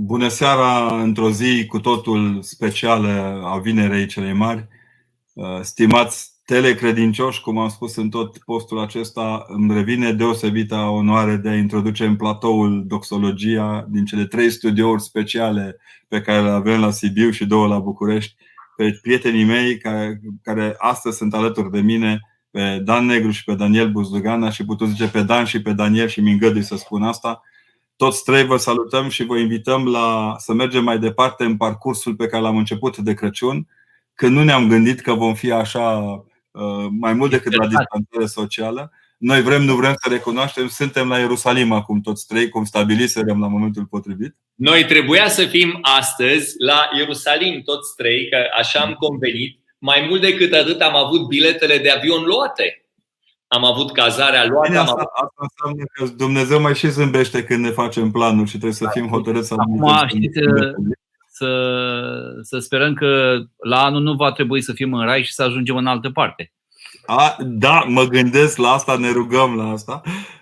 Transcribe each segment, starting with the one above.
Bună seara, într-o zi cu totul specială a Vinerei celei Mari. Uh, stimați telecredincioși, cum am spus în tot postul acesta, îmi revine deosebită onoare de a introduce în platoul Doxologia din cele trei studiouri speciale pe care le avem la Sibiu și două la București, pe prietenii mei care, care astăzi sunt alături de mine, pe Dan Negru și pe Daniel Buzdugana și puteți zice pe Dan și pe Daniel și mi îngădui să spun asta toți trei vă salutăm și vă invităm la, să mergem mai departe în parcursul pe care l-am început de Crăciun, când nu ne-am gândit că vom fi așa uh, mai mult decât la distanțare socială. Noi vrem, nu vrem să recunoaștem, suntem la Ierusalim acum toți trei, cum stabiliserăm la momentul potrivit. Noi trebuia să fim astăzi la Ierusalim toți trei, că așa am convenit. Mai mult decât atât am avut biletele de avion luate am avut cazarea luată. Bine, asta, avut... asta înseamnă că Dumnezeu mai și zâmbește când ne facem planul și trebuie să da. fim hotărâți să Acum, știți, să, să sperăm că la anul nu va trebui să fim în rai și să ajungem în altă parte. A, da, mă gândesc la asta, ne rugăm la asta.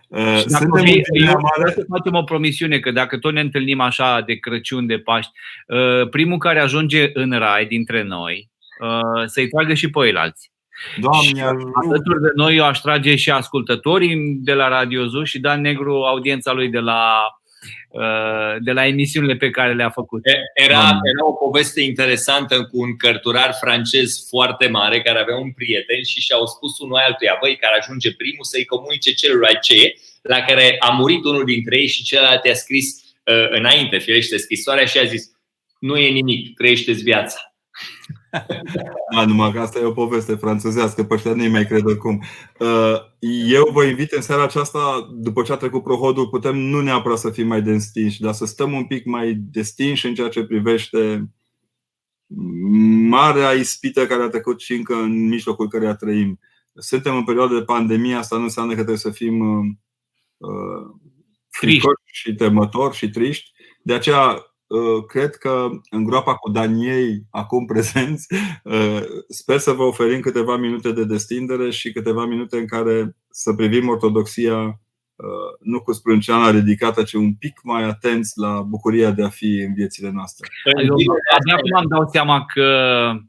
Uh, suntem fi, eu mare... să facem o promisiune că dacă tot ne întâlnim așa de Crăciun, de Paști, uh, primul care ajunge în rai dintre noi, uh, să-i tragă și pe alții. Doamne, alături de noi eu aș trage și ascultătorii de la Radio Zu și Dan Negru, audiența lui de la, uh, de la emisiunile pe care le-a făcut. Era, era o poveste interesantă cu un cărturar francez foarte mare care avea un prieten și și-au spus unul altuia, băi, care ajunge primul să-i comunice celuilalt ce e, la care a murit unul dintre ei și celălalt i-a scris uh, înainte, firește, scrisoarea și a zis, nu e nimic, trăiește-ți viața. Da, numai că asta e o poveste franțuzească, pe ăștia nu mai cred oricum. Uh, eu vă invit în seara aceasta, după ce a trecut prohodul, putem nu neapărat să fim mai destinși, dar să stăm un pic mai destinși în ceea ce privește marea ispită care a trecut și încă în mijlocul care trăim. Suntem în perioadă de pandemie, asta nu înseamnă că trebuie să fim uh, fricoși și temători și triști. De aceea Uh, cred că în groapa cu Daniei, acum prezenți, uh, sper să vă oferim câteva minute de destindere și câteva minute în care să privim ortodoxia uh, nu cu sprânceana ridicată, ci un pic mai atenți la bucuria de a fi în viețile noastre. Eu abia acum am dau seama că Uh,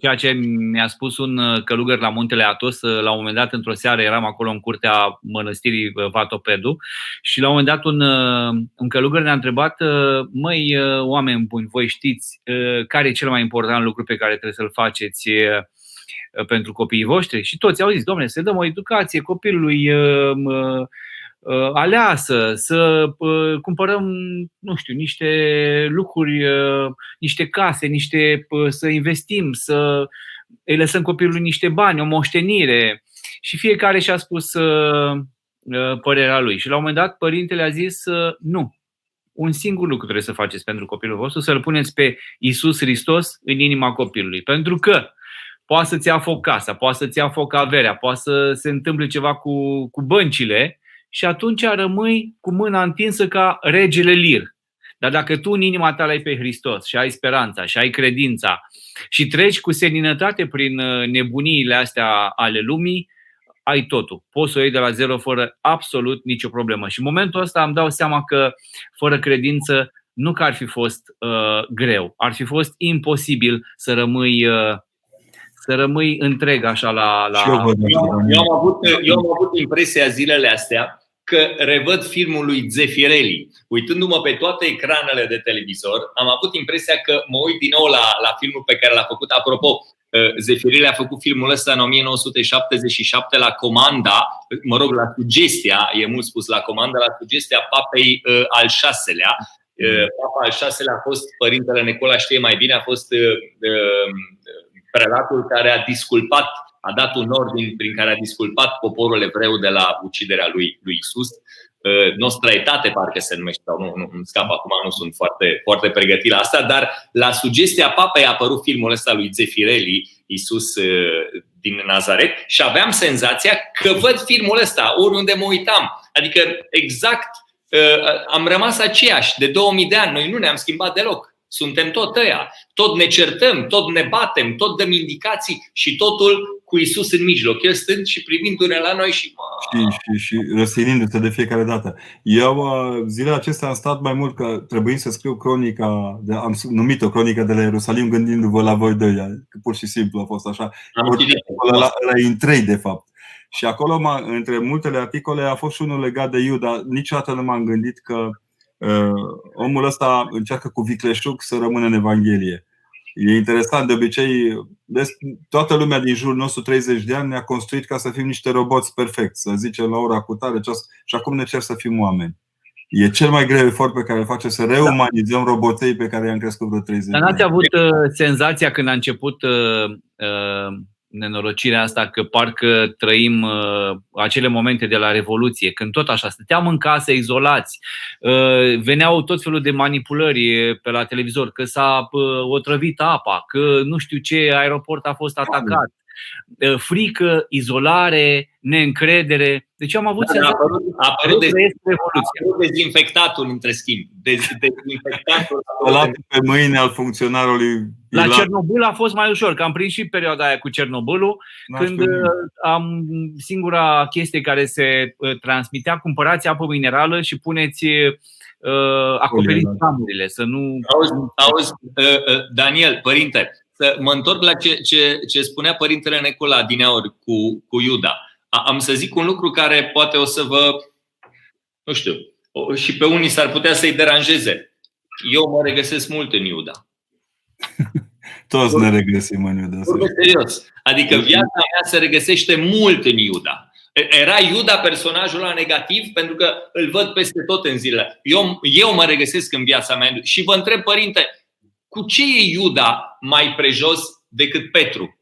ceea ce mi-a spus un uh, călugăr la Muntele Atos, uh, la un moment dat, într-o seară, eram acolo în curtea mănăstirii Vatopedu și la un moment dat un, un călugăr ne-a întrebat măi, oameni buni, voi știți care e cel mai important lucru pe care trebuie să-l faceți pentru copiii voștri? Și toți au zis, domnule, să dăm o educație copilului Uh, aleasă, să uh, cumpărăm, nu știu, niște lucruri, uh, niște case, niște, să investim, să îi lăsăm copilului niște bani, o moștenire. Și fiecare și-a spus părerea lui. Și la un moment dat părintele a zis nu. Un singur lucru trebuie să faceți pentru copilul vostru, să-l puneți pe Isus Hristos în inima copilului. Pentru că poate să-ți ia foc casa, poate să-ți ia foc averea, poate să se întâmple ceva cu, cu băncile, și atunci rămâi cu mâna întinsă ca regele Lir. Dar dacă tu în inima ta ai pe Hristos și ai speranța și ai credința și treci cu seninătate prin uh, nebuniile astea ale lumii, ai totul. Poți să o iei de la zero fără absolut nicio problemă. Și în momentul ăsta îmi dau seama că fără credință nu că ar fi fost uh, greu, ar fi fost imposibil să rămâi uh, să rămâi întreg așa la. la... Eu, eu, am avut, eu am avut impresia zilele astea că revăd filmul lui Zefirelli. Uitându-mă pe toate ecranele de televizor, am avut impresia că mă uit din nou la, la filmul pe care l-a făcut. Apropo, uh, Zefirelli a făcut filmul ăsta în 1977 la comanda, mă rog, la sugestia, e mult spus, la comanda, la sugestia papei uh, al șaselea. Uh, papa al șaselea a fost, părintele Nicola știe mai bine, a fost uh, uh, prelatul care a disculpat a dat un ordin prin care a disculpat poporul evreu de la uciderea lui, lui Isus. Uh, Nostra etate, parcă se numește, sau nu, nu îmi scap acum, nu sunt foarte, foarte pregătit la asta, dar la sugestia papei a apărut filmul ăsta lui Zefirelli, Isus uh, din Nazaret, și aveam senzația că văd filmul ăsta oriunde mă uitam. Adică exact uh, am rămas aceeași de 2000 de ani, noi nu ne-am schimbat deloc. Suntem tot ăia. Tot ne certăm, tot ne batem, tot dăm indicații și totul cu Isus în mijloc. El stând și privindu-ne la noi și. Și, și, și răsărindu-te de fiecare dată. Eu uh, zilele acestea am stat mai mult că trebuie să scriu cronica, de, am numit-o cronica de la Ierusalim gândindu-vă la voi doi, că pur și simplu a fost așa. Am la, la, la în trei, de fapt. Și acolo, între multele articole, a fost și unul legat de Iuda. Niciodată nu m-am gândit că uh, omul ăsta încearcă cu vicleșug să rămână în Evanghelie. E interesant, de obicei, toată lumea din jurul nostru 30 de ani ne-a construit ca să fim niște roboți perfecți, să zicem la ora cu tare și acum ne cer să fim oameni. E cel mai greu efort pe care îl face să reumanizăm roboței pe care i-am crescut vreo 30 de ani. N-ați avut uh, senzația când a început uh, uh, nenorocirea asta că parcă trăim uh, acele momente de la Revoluție, când tot așa stăteam în casă izolați, uh, veneau tot felul de manipulări pe la televizor, că s-a uh, otrăvit apa, că nu știu ce aeroport a fost atacat, uh, frică, izolare, neîncredere. Deci am avut da, a apărut, a apărut, dez, a apărut dezinfectatul între schimb. Dez, dezinfectatul. pe mâine al funcționarului. La Cernobâl a fost mai ușor, că am prins și perioada aia cu Cernobâlul, când uh, am singura chestie care se uh, transmitea, cumpărați apă minerală și puneți uh, acoperiți ramurile, să nu... Auzi, auzi uh, uh, Daniel, părinte, să mă întorc la ce, ce, ce spunea părintele Necola din cu, cu Iuda am să zic un lucru care poate o să vă, nu știu, și pe unii s-ar putea să-i deranjeze. Eu mă regăsesc mult în Iuda. Toți ne regăsim în Iuda. Serios. Adică viața mea se regăsește mult în Iuda. Era Iuda personajul la negativ pentru că îl văd peste tot în zile. Eu, eu mă regăsesc în viața mea și vă întreb, părinte, cu ce e Iuda mai prejos decât Petru?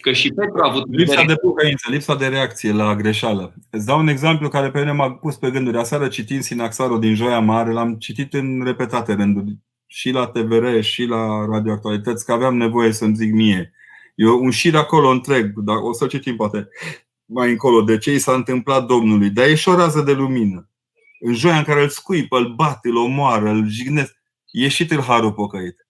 Că și Petru a avut Lipsa de pocăință, lipsa de reacție la greșeală. Îți dau un exemplu care pe mine m-a pus pe gânduri. Aseară citind Sinaxarul din Joia Mare, l-am citit în repetate rânduri. Și la TVR, și la radioactualități, că aveam nevoie să-mi zic mie. Eu un șir acolo întreg, dar o să citim poate mai încolo, de ce i s-a întâmplat Domnului. Dar e și o rază de lumină. În joia în care îl scuipă, îl bat, îl omoară, îl jignesc, e și tâlharul pocăit.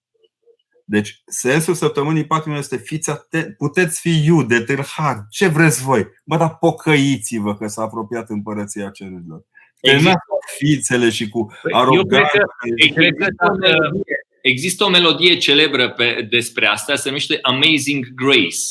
Deci, sensul săptămânii patimilor este fiți atent, puteți fi iude, tâlhari, ce vreți voi. Bă, dar pocăiți-vă că s-a apropiat împărăția cerurilor. Exact. fițele și cu păi, aroganță. Există o melodie celebră pe, despre asta, se numește Amazing Grace.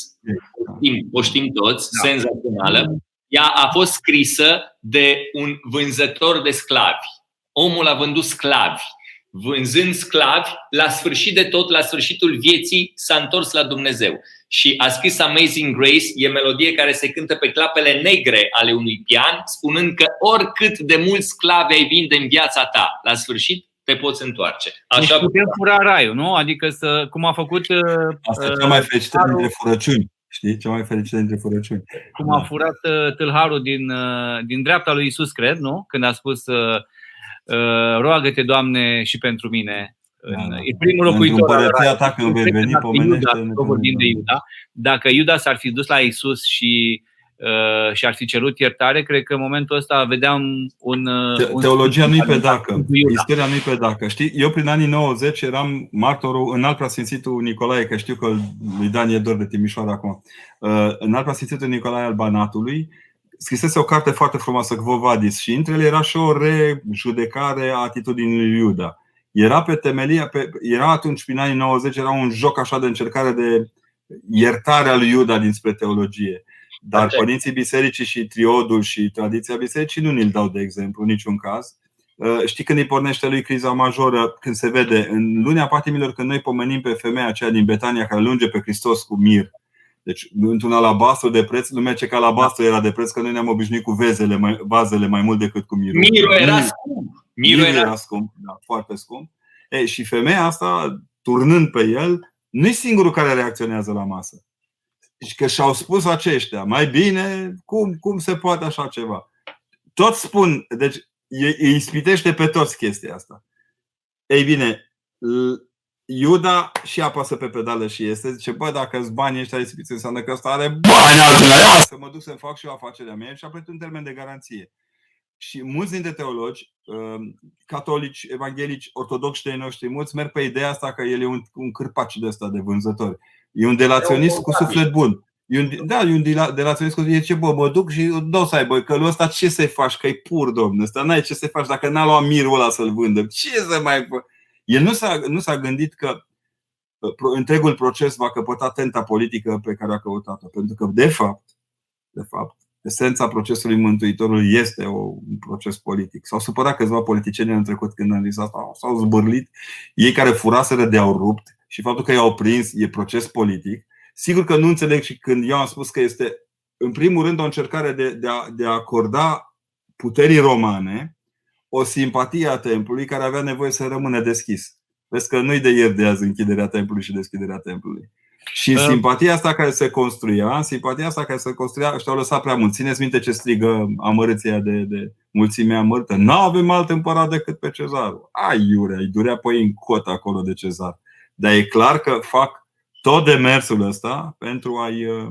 O știm, o știm toți, da. senzațională. Ea a fost scrisă de un vânzător de sclavi. Omul a vândut sclavi vânzând sclavi, la sfârșit de tot, la sfârșitul vieții, s-a întors la Dumnezeu. Și a scris Amazing Grace, e melodie care se cântă pe clapele negre ale unui pian, spunând că oricât de mulți sclavi ai vinde în viața ta, la sfârșit te poți întoarce. Așa deci putem fura raiul, nu? Adică să, cum a făcut... Uh, Asta e cea mai fericită dintre furăciuni. Știi? Cea mai fericită dintre furăciuni. Cum a furat uh, tâlharul din, uh, din dreapta lui Isus, cred, nu? Când a spus Uh, roagă-te, Doamne, și pentru mine. Da, da. E primul locuitor al ta când vei veni, Iuda, vorbim de Iuda. Dacă Iuda s-ar fi dus la Isus și uh, și ar fi cerut iertare, cred că în momentul ăsta vedeam un. Te- un Teologia nu-i pe dacă. Istoria nu-i pe dacă. Știi, eu prin anii 90 eram martorul în alt preasfințitul Nicolae, că știu că lui Dan e dor de Timișoara acum. Uh, în alt preasfințitul Nicolae al Banatului scrisese o carte foarte frumoasă, Gvovadis, și între ele era și o rejudecare a atitudinii lui Iuda. Era pe temelia, pe, era atunci, prin anii 90, era un joc așa de încercare de iertare a lui Iuda dinspre teologie. Dar okay. părinții bisericii și triodul și tradiția bisericii nu ni-l dau de exemplu în niciun caz. Uh, știi când îi pornește lui criza majoră, când se vede în lunea patimilor, când noi pomenim pe femeia aceea din Betania care lunge pe Hristos cu mir deci, într-un alabastru de preț, lumea ce că alabastru era de preț, că noi ne-am obișnuit cu vezele mai, vazele mai mult decât cu mirul. Mirul era scump. Mirul era, era scump, da, foarte scump. E, și femeia asta, turnând pe el, nu e singurul care reacționează la masă. Și că și-au spus aceștia, mai bine, cum, cum se poate așa ceva? Toți spun, deci îi ispitește pe toți chestia asta. Ei bine, Iuda și apasă pe pedală și este, zice, bă, dacă îți banii ăștia risipiți, înseamnă că ăsta are bani alții să mă duc să-mi fac și o afacere a mea și a plătit un termen de garanție. și mulți dintre teologi, catolici, evanghelici, ortodoxi de noștri, mulți merg pe ideea asta că el e un, un cârpaci de ăsta de vânzători. E un delaționist cu suflet bun. E un, da, e un delaționist cu e ce bă, mă duc și dau să aibă că ăsta ce să faci, că e pur, domnule, ăsta n-ai ce să faci dacă n-a luat mirul ăla să-l vândă. Ce să mai fă? El nu s-a, nu s-a gândit că întregul proces va căpăta tenta politică pe care a căutat-o. Pentru că, de fapt, de fapt, esența procesului Mântuitorului este un proces politic. S-au supărat câțiva politicieni în trecut când am zis asta, s-au zbârlit. Ei care furaseră de au rupt și faptul că i-au prins e proces politic. Sigur că nu înțeleg și când eu am spus că este, în primul rând, o încercare de, de, a, de a acorda puterii romane o simpatie a templului care avea nevoie să rămână deschis. Vezi că nu-i de ieri de azi închiderea templului și deschiderea templului. Și uh. simpatia asta care se construia, simpatia asta care se construia, și-au lăsat prea mult. Țineți minte ce strigă amărâția de, de mulțimea mărtă. Nu avem alt împărat decât pe cezar. Ai iurea, îi durea pe ei în cot acolo de cezar. Dar e clar că fac tot demersul ăsta pentru a-i uh,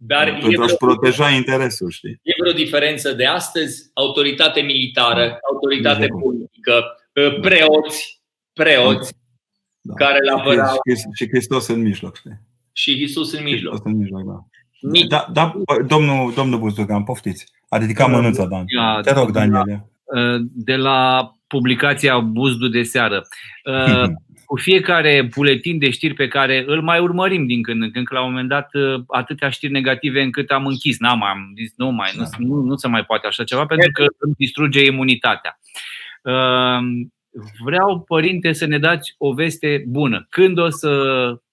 dar pentru a-și proteja interesul, știi? E vreo diferență de astăzi? Autoritate militară, autoritate politică, uh, preoți, preoți da. care l apărau. Și Hristos în mijloc. Știi? Și Hristos în mijloc. Hristos în mijloc, da. Da, da, domnul, domnul Buzdugan, poftiți. A ridicat mânuța, Dan. Te rog, Daniele. De la publicația Buzdu de seară. Cu fiecare buletin de știri pe care îl mai urmărim din când în când, că la un moment dat atâtea știri negative încât am închis. N-am am zis, nu mai, nu, nu, nu se mai poate așa ceva, pentru că îmi distruge imunitatea. Vreau, părinte, să ne dați o veste bună. Când o să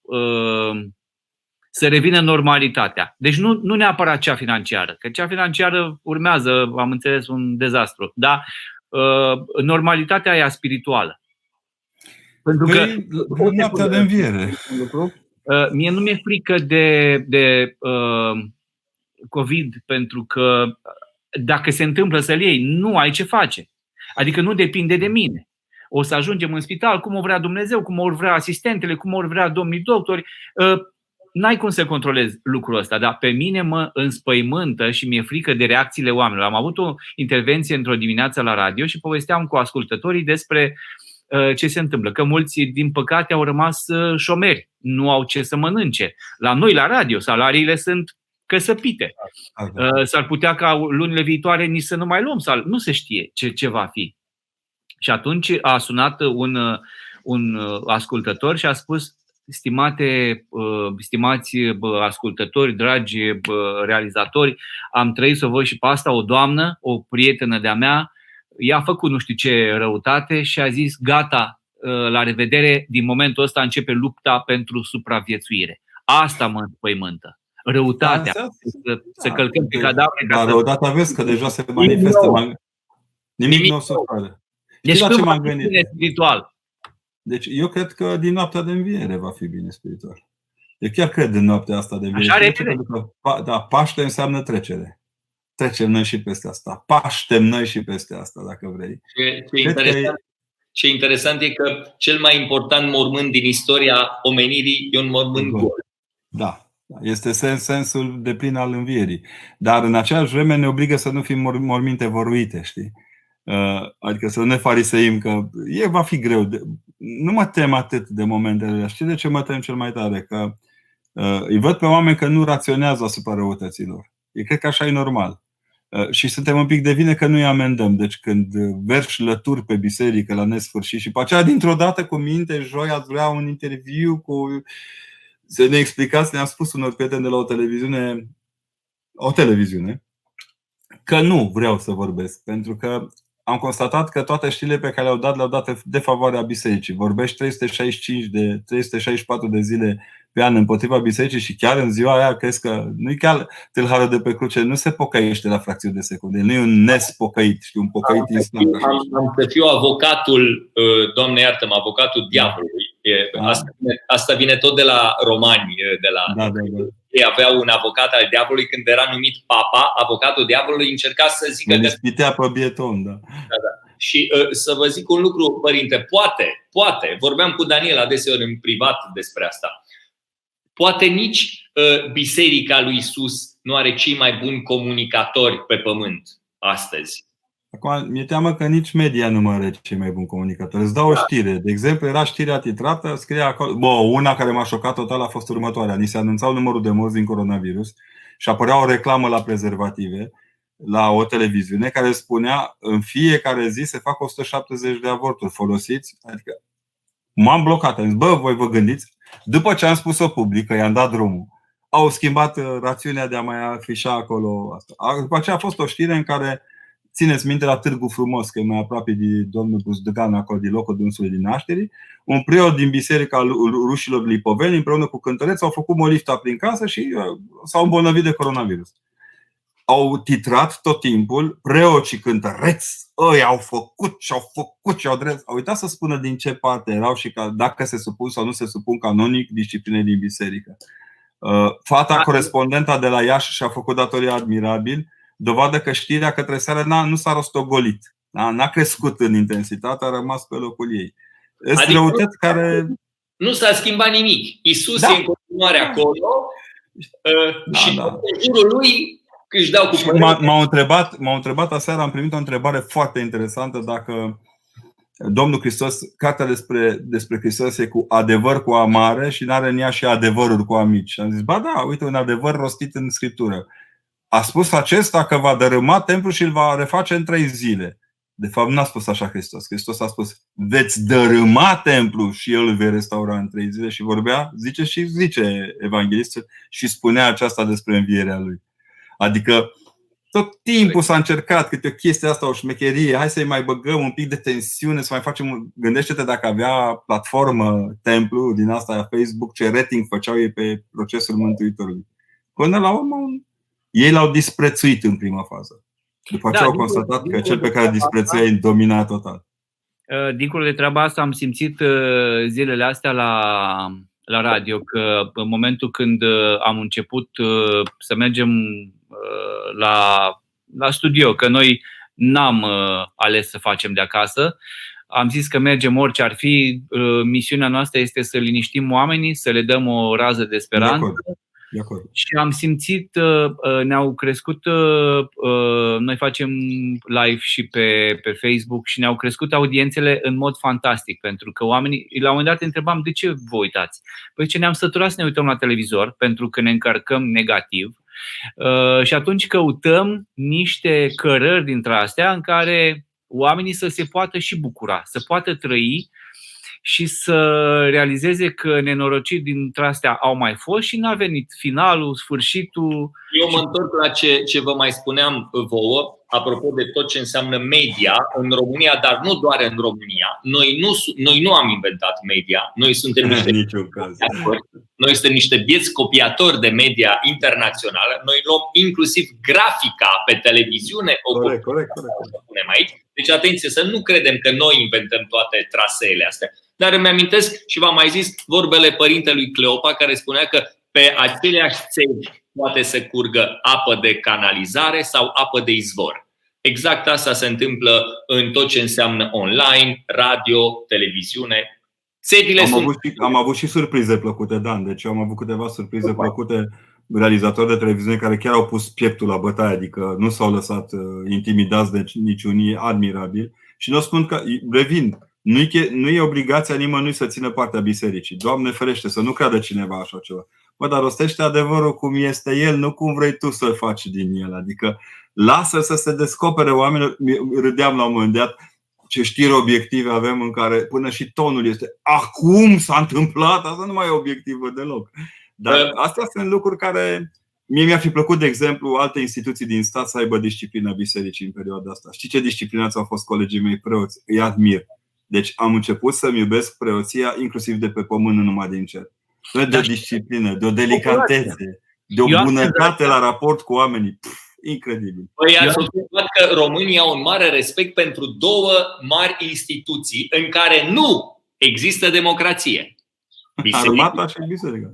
uh, să revină normalitatea. Deci nu, nu neapărat cea financiară, că cea financiară urmează, am înțeles, un dezastru, dar uh, normalitatea aia spirituală. Pentru că. Păi, noaptea de înviere. Uh, mie nu mi-e frică de, de uh, COVID, pentru că dacă se întâmplă să-l iei, nu ai ce face. Adică nu depinde de mine o să ajungem în spital, cum o vrea Dumnezeu, cum o vrea asistentele, cum o vrea domnii doctori. Ă, n-ai cum să controlezi lucrul ăsta, dar pe mine mă înspăimântă și mi-e frică de reacțiile oamenilor. Am avut o intervenție într-o dimineață la radio și povesteam cu ascultătorii despre ă, ce se întâmplă. Că mulți, din păcate, au rămas ă, șomeri, nu au ce să mănânce. La noi, la radio, salariile sunt căsăpite. S-ar putea ca lunile viitoare nici să nu mai luăm, sau nu se știe ce, ce va fi. Și atunci a sunat un, un ascultător și a spus Stimate, stimați ascultători, dragi realizatori, am trăit să văd și pe asta o doamnă, o prietenă de-a mea, ea a făcut nu știu ce răutate și a zis gata, la revedere, din momentul ăsta începe lupta pentru supraviețuire. Asta mă înspăimântă. Răutatea. Da, să, să călcăm pe cadavre. Dar răutatea vezi că deja se manifestă. Nimic, nimic nu o să facă. Deci la ce m-am gândit? Bine spiritual. Deci eu cred că din noaptea de înviere va fi bine spiritual. Eu chiar cred în noaptea asta de înviere. Așa repede? Că, da, Paște înseamnă trecere. Trecem noi și peste asta. Paștem noi și peste asta, dacă vrei. Ce, ce, interesant, e... ce interesant e că cel mai important mormânt din istoria omenirii e un mormânt gol. Da, este sens, sensul de plin al învierii. Dar în aceeași vreme ne obligă să nu fim morminte voruite, știi? Uh, adică să ne fariseim că e, va fi greu. Nu mă tem atât de momentele alea. Știi de ce mă tem cel mai tare? Că uh, îi văd pe oameni că nu raționează asupra răutăților. E cred că așa e normal. Uh, și suntem un pic de vine că nu îi amendăm. Deci când verși lături pe biserică la nesfârșit și pe aceea dintr-o dată cu minte, joi ați vrea un interviu cu să ne explicați, ne-a spus unor prieteni de la o televiziune, o televiziune, că nu vreau să vorbesc, pentru că am constatat că toate știrile pe care le-au dat le-au dat de favoarea bisericii. Vorbești 365 de 364 de zile pe an împotriva bisericii și chiar în ziua aia crezi că nu e chiar tâlharul de pe cruce, nu se pocăiește la fracțiuni de secunde, nu e un nespocăit, știi, un pocăit am instant. Am, am să fiu avocatul, uh, Doamne iartă-mă, avocatul diavolului. Da. Asta, vine, asta vine tot de la romani, uh, de la da, da, da ei aveau un avocat al diavolului când era numit papa, avocatul diavolului încerca să zică că... spitea pe bieton, da. da, da. Și uh, să vă zic un lucru, părinte, poate, poate, vorbeam cu Daniel adeseori în privat despre asta, poate nici uh, biserica lui Isus nu are cei mai buni comunicatori pe pământ astăzi. Acum, mi-e teamă că nici media nu mă are cei mai buni comunicatori. Îți dau o știre. De exemplu, era știrea titrată, scria acolo. Bă, una care m-a șocat total a fost următoarea. Ni se anunțau numărul de morți din coronavirus și apărea o reclamă la prezervative la o televiziune care spunea în fiecare zi se fac 170 de avorturi folosiți. Adică m-am blocat. Am zis, bă, voi vă gândiți? După ce am spus-o public, că i-am dat drumul, au schimbat uh, rațiunea de a mai afișa acolo asta. După aceea a fost o știre în care țineți minte la Târgu Frumos, că e mai aproape de domnul Buzdegan, acolo de locul dânsului din nașterii, un preot din biserica rușilor Lipoveni, împreună cu cântăreți, au făcut molifta prin casă și uh, s-au îmbolnăvit de coronavirus. Au titrat tot timpul, preoții cântăreți, ei au făcut și au făcut și au drept. Au uitat să spună din ce parte erau și că dacă se supun sau nu se supun canonic disciplinei din biserică. Uh, fata corespondenta de la Iași și-a făcut datoria admirabil, dovadă că știrea către seară n-a, nu s-a rostogolit. Da? N-a crescut în intensitate, a rămas pe locul ei. Sunt adică răutăți care. Nu s-a schimbat nimic. Isus da. e în continuare acolo uh, da, și da. în jurul lui își dau cu M-au întrebat, m-au întrebat aseară, am primit o întrebare foarte interesantă dacă Domnul Hristos, cartea despre, despre Hristos e cu adevăr cu amare și nu are în ea și adevăruri cu amici. Și am zis, ba da, uite un adevăr rostit în Scriptură. A spus acesta că va dărâma templul și îl va reface în trei zile. De fapt, n-a spus așa Hristos. Hristos a spus, veți dărâma templul și el îl vei restaura în trei zile. Și vorbea, zice și zice evanghelistul, și spunea aceasta despre învierea lui. Adică tot timpul s-a încercat câte o chestie asta, o șmecherie, hai să-i mai băgăm un pic de tensiune, să mai facem. Gândește-te dacă avea platformă, templu din asta, Facebook, ce rating făceau ei pe procesul Mântuitorului. Până la urmă, ei l-au disprețuit în prima fază. După aceea da, au constatat că cel pe care disprețuia îi domina total. Uh, dincolo de treaba asta, am simțit uh, zilele astea la, la radio că în momentul când uh, am început să mergem la, la studio, că noi n-am ales să facem de acasă, am zis că mergem orice ar fi. Misiunea noastră este să liniștim oamenii, să le dăm o rază de speranță, de și am simțit, uh, uh, ne-au crescut, uh, noi facem live și pe, pe Facebook și ne-au crescut audiențele în mod fantastic, pentru că oamenii, la un moment dat întrebam de ce vă uitați? Păi ce ne-am săturat să ne uităm la televizor, pentru că ne încărcăm negativ și atunci căutăm niște cărări dintre astea în care oamenii să se poată și bucura, să poată trăi și să realizeze că nenorociri dintre astea au mai fost și n-a venit finalul, sfârșitul. Eu mă întorc la ce, ce vă mai spuneam vouă, apropo de tot ce înseamnă media în România, dar nu doar în România. Noi nu, noi nu am inventat media, noi suntem niște, niciun caz. noi suntem niște bieți copiatori de media internațională. Noi luăm inclusiv grafica pe televiziune, corect, o corect, corect. punem aici. Deci atenție să nu credem că noi inventăm toate traseele astea. Dar îmi amintesc și v-am mai zis vorbele părintelui Cleopa care spunea că pe aceleași țevi poate să curgă apă de canalizare sau apă de izvor. Exact asta se întâmplă în tot ce înseamnă online, radio, televiziune. Țevile am, sunt... avut și, am avut și surprize plăcute, Dan. Deci am avut câteva surprize Super. plăcute realizatori de televiziune care chiar au pus pieptul la bătaie, adică nu s-au lăsat uh, intimidați de niciunii admirabil. Și nu spun că, revin, nu e, nu e obligația nimănui să țină partea bisericii. Doamne ferește, să nu creadă cineva așa ceva. Bă, dar rostește adevărul cum este el, nu cum vrei tu să-l faci din el. Adică lasă să se descopere oamenii. Râdeam la un moment dat ce știri obiective avem în care până și tonul este acum s-a întâmplat, asta nu mai e obiectivă deloc. Dar astea sunt lucruri care Mie mi-ar fi plăcut, de exemplu, alte instituții din stat să aibă disciplina bisericii în perioada asta. Știi ce disciplinați au fost colegii mei preoți? Îi admir. Deci am început să-mi iubesc preoția inclusiv de pe pământ, nu numai din cer. De o disciplină, de o delicatețe, de o bunătate la raport cu oamenii. Pff, incredibil. Păi ați observat că România au un mare respect pentru două mari instituții în care nu există democrație. Biserica. Armata și biserica.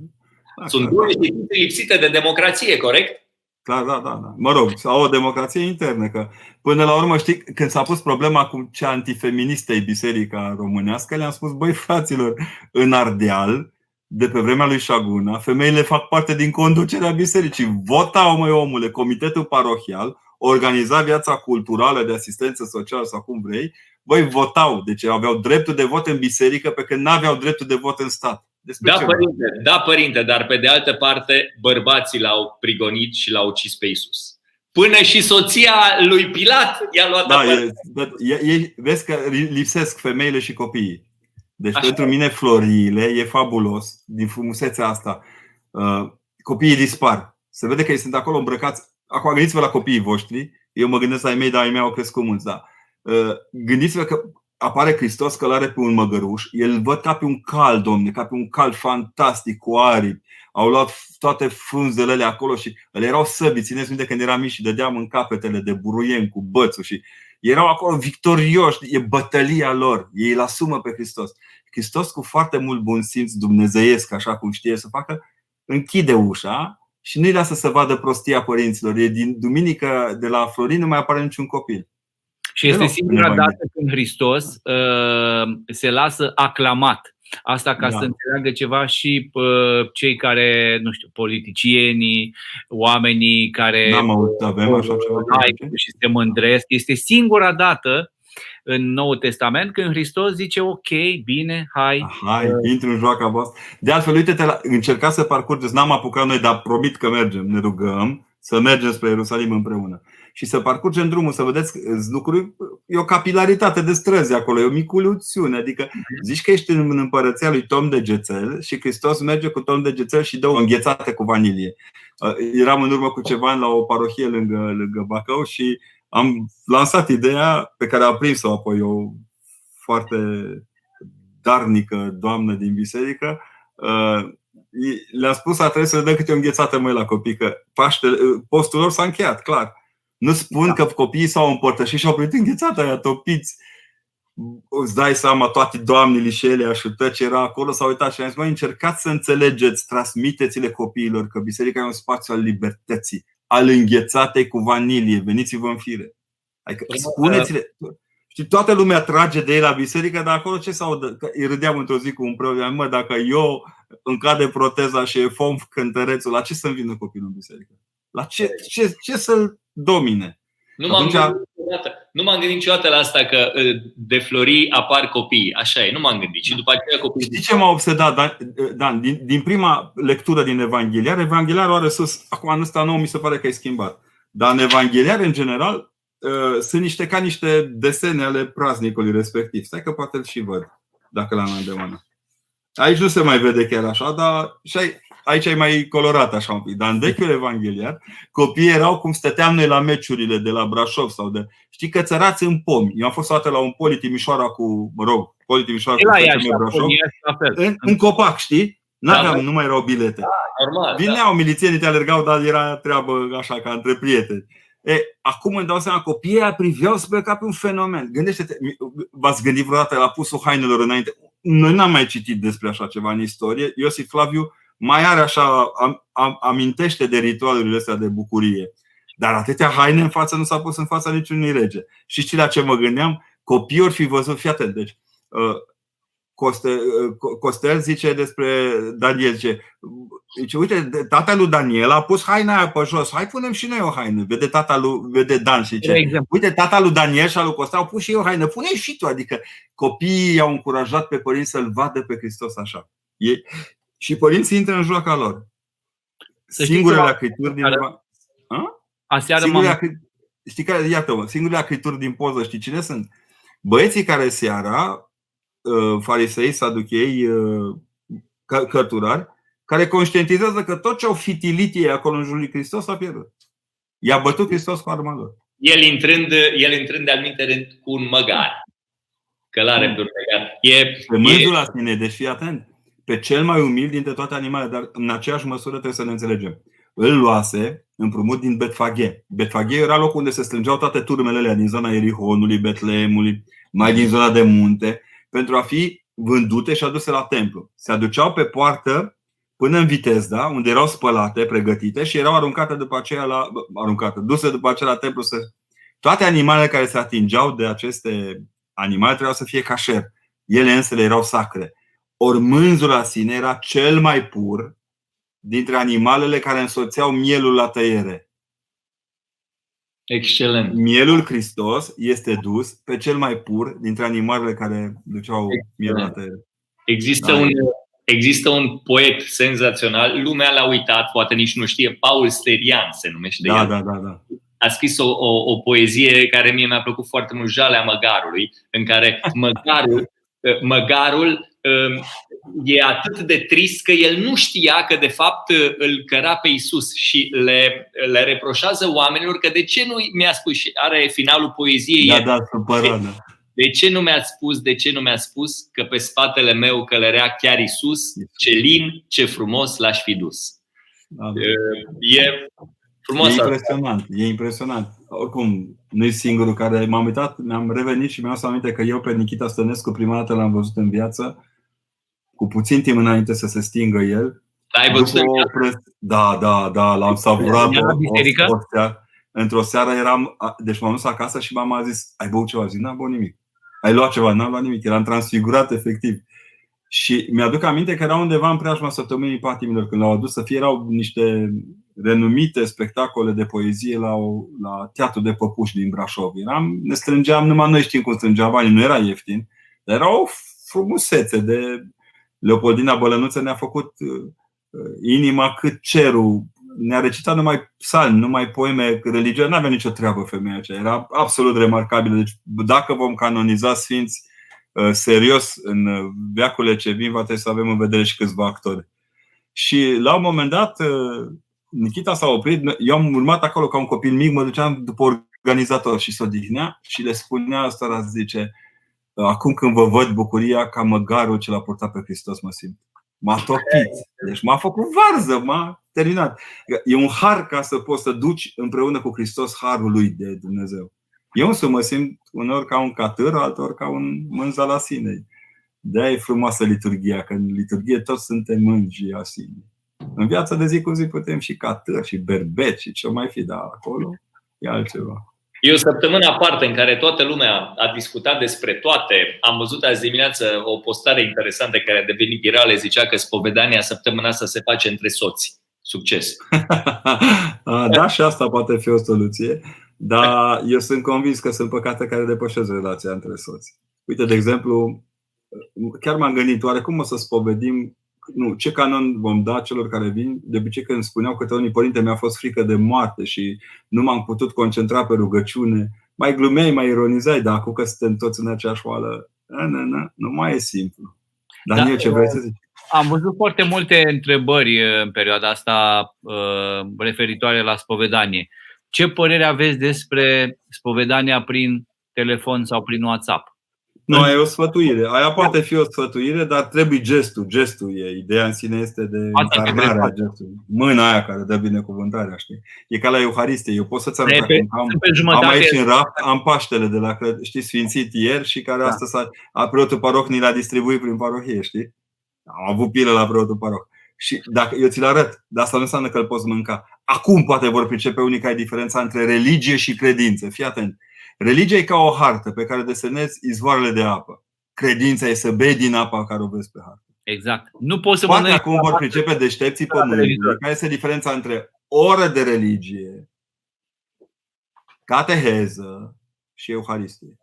Sunt două instituții lipsite de democrație, corect? Da, da, da, da. Mă rog, au o democrație internă. Că până la urmă, știi, când s-a pus problema cu ce antifeministă e biserica românească, le-am spus, băi fraților, în Ardeal, de pe vremea lui Șaguna, femeile fac parte din conducerea bisericii. Votau, mai omule, comitetul parohial, organiza viața culturală de asistență socială sau cum vrei, voi votau. Deci aveau dreptul de vot în biserică pe când nu aveau dreptul de vot în stat. Despre da, părinte, da, părinte, dar pe de altă parte, bărbații l-au prigonit și l-au ucis pe Isus. Până și soția lui Pilat i-a luat da, e, e, e, Vezi că lipsesc femeile și copiii. Deci Așa. pentru mine floriile e fabulos din frumusețea asta. Uh, copiii dispar. Se vede că ei sunt acolo îmbrăcați. Acum gândiți-vă la copiii voștri. Eu mă gândesc la ei mei, dar ai mei au crescut mulți. Da. Uh, gândiți-vă că apare Hristos călare pe un măgăruș. El văd ca pe un cal, domne, ca pe un cal fantastic cu aripi. Au luat toate frunzele acolo și le erau săbi. Țineți minte când eram mici și dădeam în capetele de buruien cu bățul și erau acolo victorioși, e bătălia lor, ei îl asumă pe Hristos. Hristos cu foarte mult bun simț dumnezeiesc, așa cum știe să facă, închide ușa și nu-i lasă să vadă prostia părinților. E din duminică de la Florin nu mai apare niciun copil. Și este singura dată când Hristos uh, se lasă aclamat Asta ca da. să înțeleagă ceva și uh, cei care, nu știu, politicienii, oamenii care N-am auzit, avem așa ceva și se mândresc. Este singura dată în Noul Testament când Hristos zice ok, bine, hai. Hai, intru în joaca voastră. De altfel, uite-te, la, încercați să parcurgeți, n-am apucat noi, dar promit că mergem, ne rugăm să mergem spre Ierusalim împreună și să parcurgem drumul, să vedeți lucruri, e o capilaritate de străzi acolo, e o miculuțiune. Adică zici că ești în împărăția lui Tom de Gețel și Hristos merge cu Tom de Gețel și dă o înghețată cu vanilie. Uh, eram în urmă cu ceva ani la o parohie lângă, lângă Bacău și am lansat ideea pe care a prins-o apoi o foarte darnică doamnă din biserică. Uh, le-am spus că trebuie să le dăm câte o înghețată mai la copii, că Paște, postul lor s-a încheiat, clar. Nu spun da. că copiii s-au împărtășit și au primit înghețată aia, topiți. Îți dai seama, toate doamnele și ele ajută ce era acolo, s-au uitat și am zis, mai încercați să înțelegeți, transmiteți-le copiilor că biserica e un spațiu al libertății, al înghețatei cu vanilie, veniți-vă în fire. Adică spuneți-le, și toată lumea trage de ei la biserică, dar acolo ce s-au Că îi râdeam într-o zi cu un preot, mă, dacă eu îmi cade proteza și e fom cântărețul, la ce să-mi vină copilul în biserică? La ce, ce, ce să-l domine. Nu m-am, Atunci... gândit niciodată, nu m-am gândit niciodată la asta că de flori apar copii. Așa e, nu m-am gândit. Și după aceea copii. Știi ce m-a obsedat, Dan? Dan din, din prima lectură din Evangheliar, Evangheliarul are sus, acum în ăsta nou mi se pare că ai schimbat. Dar în Evangheliar, în general, sunt niște ca niște desene ale praznicului respectiv. Stai că poate îl și văd, dacă l-am îndemână. Aici nu se mai vede chiar așa, dar și aici e mai colorat așa un pic. Dar în vechiul evangheliar, copiii erau cum stăteam noi la meciurile de la Brașov sau de. Știi că țărați în pomi. Eu am fost toată la un poli Timișoara cu, mă rog, poli Timișoara cu așa, Brașov. În, în copac, știi? N-aveam, da, nu mai erau bilete. Da, normal, Vineau da. milițienii, te alergau, dar era treabă așa, ca între prieteni. E, acum îmi dau seama, copiii priveau spre ca pe un fenomen. Gândește-te, v-ați gândit vreodată la pusul hainelor înainte? Noi n-am mai citit despre așa ceva în istorie. Iosif Flaviu mai are așa, am, am, amintește de ritualurile astea de bucurie. Dar atâtea haine în față nu s-a pus în fața niciunui rege. Și știi la ce mă gândeam? Copiii ori fi văzut, fii atent, deci uh, Costel, uh, Costel zice despre Daniel, zice, zice, uite, tata lui Daniel a pus haina aia pe jos, hai punem și noi o haină. Vede tata lui, vede Dan și zice, uite, tata lui Daniel și al lui Costel au pus și eu o haină, pune și tu. Adică copiii i-au încurajat pe părinți să-l vadă pe Hristos așa. E, și părinții intră în joaca lor. Singurele acrituri din. Aseară singurele Știi care, iată-mă, singurele acrituri din poză, știi cine sunt? Băieții care seara, uh, farisei, saduchei, uh, cărturari, care conștientizează că tot ce au fitilit ei acolo în jurul lui Hristos a pierdut. I-a bătut Hristos cu arma lor. El intrând, el intrând de-al cu un măgar. Călare mm. E, Pe e... la sine, deci fii atent pe cel mai umil dintre toate animalele, dar în aceeași măsură trebuie să ne înțelegem. Îl luase împrumut din Betfaghe. Betfaghe era locul unde se strângeau toate turmele alea din zona Erihonului, Betleemului, mai din zona de munte, pentru a fi vândute și aduse la templu. Se aduceau pe poartă până în Vitezda, unde erau spălate, pregătite și erau aruncate după aceea la, aruncate, duse după aceea la templu. Să... Toate animalele care se atingeau de aceste animale trebuiau să fie cașer. Ele însă le erau sacre. Ori mânzul la sine era cel mai pur dintre animalele care însoțeau mielul la tăiere. Excelent. Mielul Hristos este dus pe cel mai pur dintre animalele care duceau miel la tăiere. Există Da. un, există un poet senzațional, lumea l-a uitat, poate nici nu știe, Paul Sterian se numește Da, el. da, da, da. a scris o, o, o poezie care mie mi-a plăcut foarte mult, Jalea Măgarului, în care măgarul, măgarul um, e atât de trist că el nu știa că de fapt îl căra pe Isus și le, le reproșează oamenilor că de ce nu mi-a spus și are finalul poeziei Da, e, da, supărat, da. de ce nu mi-a spus, de ce nu mi-a spus că pe spatele meu călărea chiar Isus, ce lin, ce frumos l-aș fi dus. da. da. E frumos E asta. impresionant, e impresionant. Oricum, nu e singurul care m-am uitat, mi-am revenit și mi-am să aminte că eu pe Nikita Stănescu prima dată l-am văzut în viață, cu puțin timp înainte să se stingă el. Ai văzut După o pres- Da, da, da, l-am savurat Era la biserică? o, o seară. Într-o seară eram, a- deci m-am dus acasă și mama a zis, ai băut ceva? Zic, n-am băut nimic. Ai luat ceva? N-am luat nimic. Eram transfigurat efectiv. Și mi-aduc aminte că era undeva în preajma săptămânii patimilor, când l-au adus să fie, erau niște renumite spectacole de poezie la, o, la Teatru de Păpuși din Brașov. Eram, ne strângeam, numai noi știm cum strângeam banii, nu era ieftin, dar era o frumusețe de Leopoldina Bălănuță ne-a făcut uh, inima cât cerul. Ne-a recitat numai psalmi, numai poeme religioase. Nu avea nicio treabă femeia aceea. Era absolut remarcabilă. Deci dacă vom canoniza sfinți uh, serios în uh, veacurile ce vin, va trebui să avem în vedere și câțiva actori. Și la un moment dat, uh, Nikita s-a oprit. Eu am urmat acolo ca un copil mic, mă duceam după organizator și se odihnea și le spunea asta, zice, acum când vă văd bucuria ca măgarul ce l-a purtat pe Hristos mă simt. M-a topit. Deci m-a făcut varză, m-a terminat. E un har ca să poți să duci împreună cu Hristos harul lui de Dumnezeu. Eu însă mă simt uneori ca un catâr, altor ca un mânza la sine. de e frumoasă liturgia, că în liturgie toți suntem mânji asini. În viața de zi cu zi putem și catâr, și berbeci, și ce mai fi, dar acolo e altceva. E o săptămână aparte în care toată lumea a discutat despre toate. Am văzut azi dimineață o postare interesantă care a devenit virală. Zicea că spovedania săptămâna asta se face între soți. Succes! da, și asta poate fi o soluție. Dar eu sunt convins că sunt păcate care depășesc relația între soți. Uite, de exemplu, chiar m-am gândit, oare cum o să spovedim nu, ce canon vom da celor care vin? De obicei când spuneau câte unii părinte mi-a fost frică de moarte și nu m-am putut concentra pe rugăciune, mai glumeai, mai ironizai, dar acum că suntem toți în aceeași oală, na, na, na, nu mai e simplu. Daniel, da, ce vrei să zici? Am văzut foarte multe întrebări în perioada asta referitoare la spovedanie. Ce părere aveți despre spovedania prin telefon sau prin WhatsApp? Nu, e o sfătuire. Aia poate fi o sfătuire, dar trebuie gestul. Gestul e. Ideea în sine este de încarnare a gestului. Mâna aia care dă binecuvântarea, știi? E ca la Euharistie. Eu pot să-ți arăt acum. Am, am aici în raft, am Paștele de la, știi, sfințit ieri și care da. astăzi a, preotul paroh ni l-a distribuit prin parohie, știi? Am avut pilă la preotul paroh. Și dacă eu ți-l arăt, dar asta nu înseamnă că îl poți mânca. Acum poate vor pricepe unii că ai diferența între religie și credință. Fii atent. Religia e ca o hartă pe care desenezi izvoarele de apă. Credința e să bei din apa care o vezi pe hartă. Exact. Nu poți să Poate acum vor pricepe deștepții pământului care este diferența între oră de religie, cateheză și euharistie.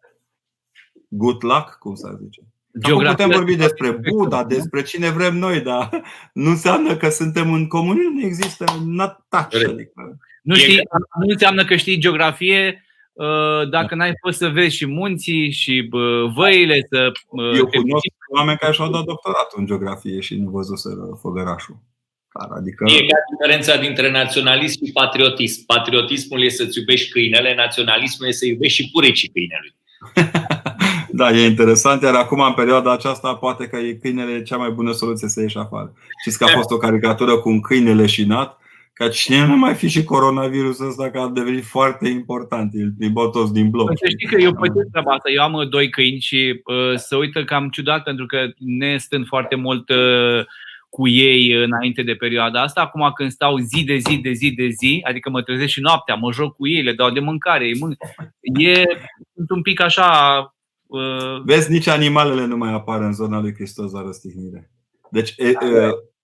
Good luck, cum s-ar zice. Acum putem vorbi despre Buddha, despre cine vrem noi, dar nu înseamnă că suntem în comuniune, nu există nataci. Adică. Nu, știi, nu înseamnă că știi geografie dacă n-ai fost să vezi și munții și văile să. Eu cunosc oameni care și-au dat doctoratul în geografie și nu văzuseră făgărașul. Adică... E ca diferența dintre naționalism și patriotism. Patriotismul este să-ți iubești câinele, naționalismul este să iubești și purecii câinelui. da, e interesant, iar acum în perioada aceasta poate că e câinele cea mai bună soluție să ieși afară. Știți că a fost o caricatură cu un câine leșinat ca cine nu mai fi și coronavirusul ăsta, că a devenit foarte important. Îl plimbau toți din bloc. Să știi că eu pățesc treaba asta. Eu am doi câini și uh, să uită cam ciudat pentru că ne stând foarte mult uh, cu ei înainte de perioada asta. Acum când stau zi de zi de zi de zi, adică mă trezesc și noaptea, mă joc cu ei, le dau de mâncare, îi mânc. E sunt un pic așa... Uh... Vezi, nici animalele nu mai apar în zona lui Hristos la răstignire. Deci, e, e,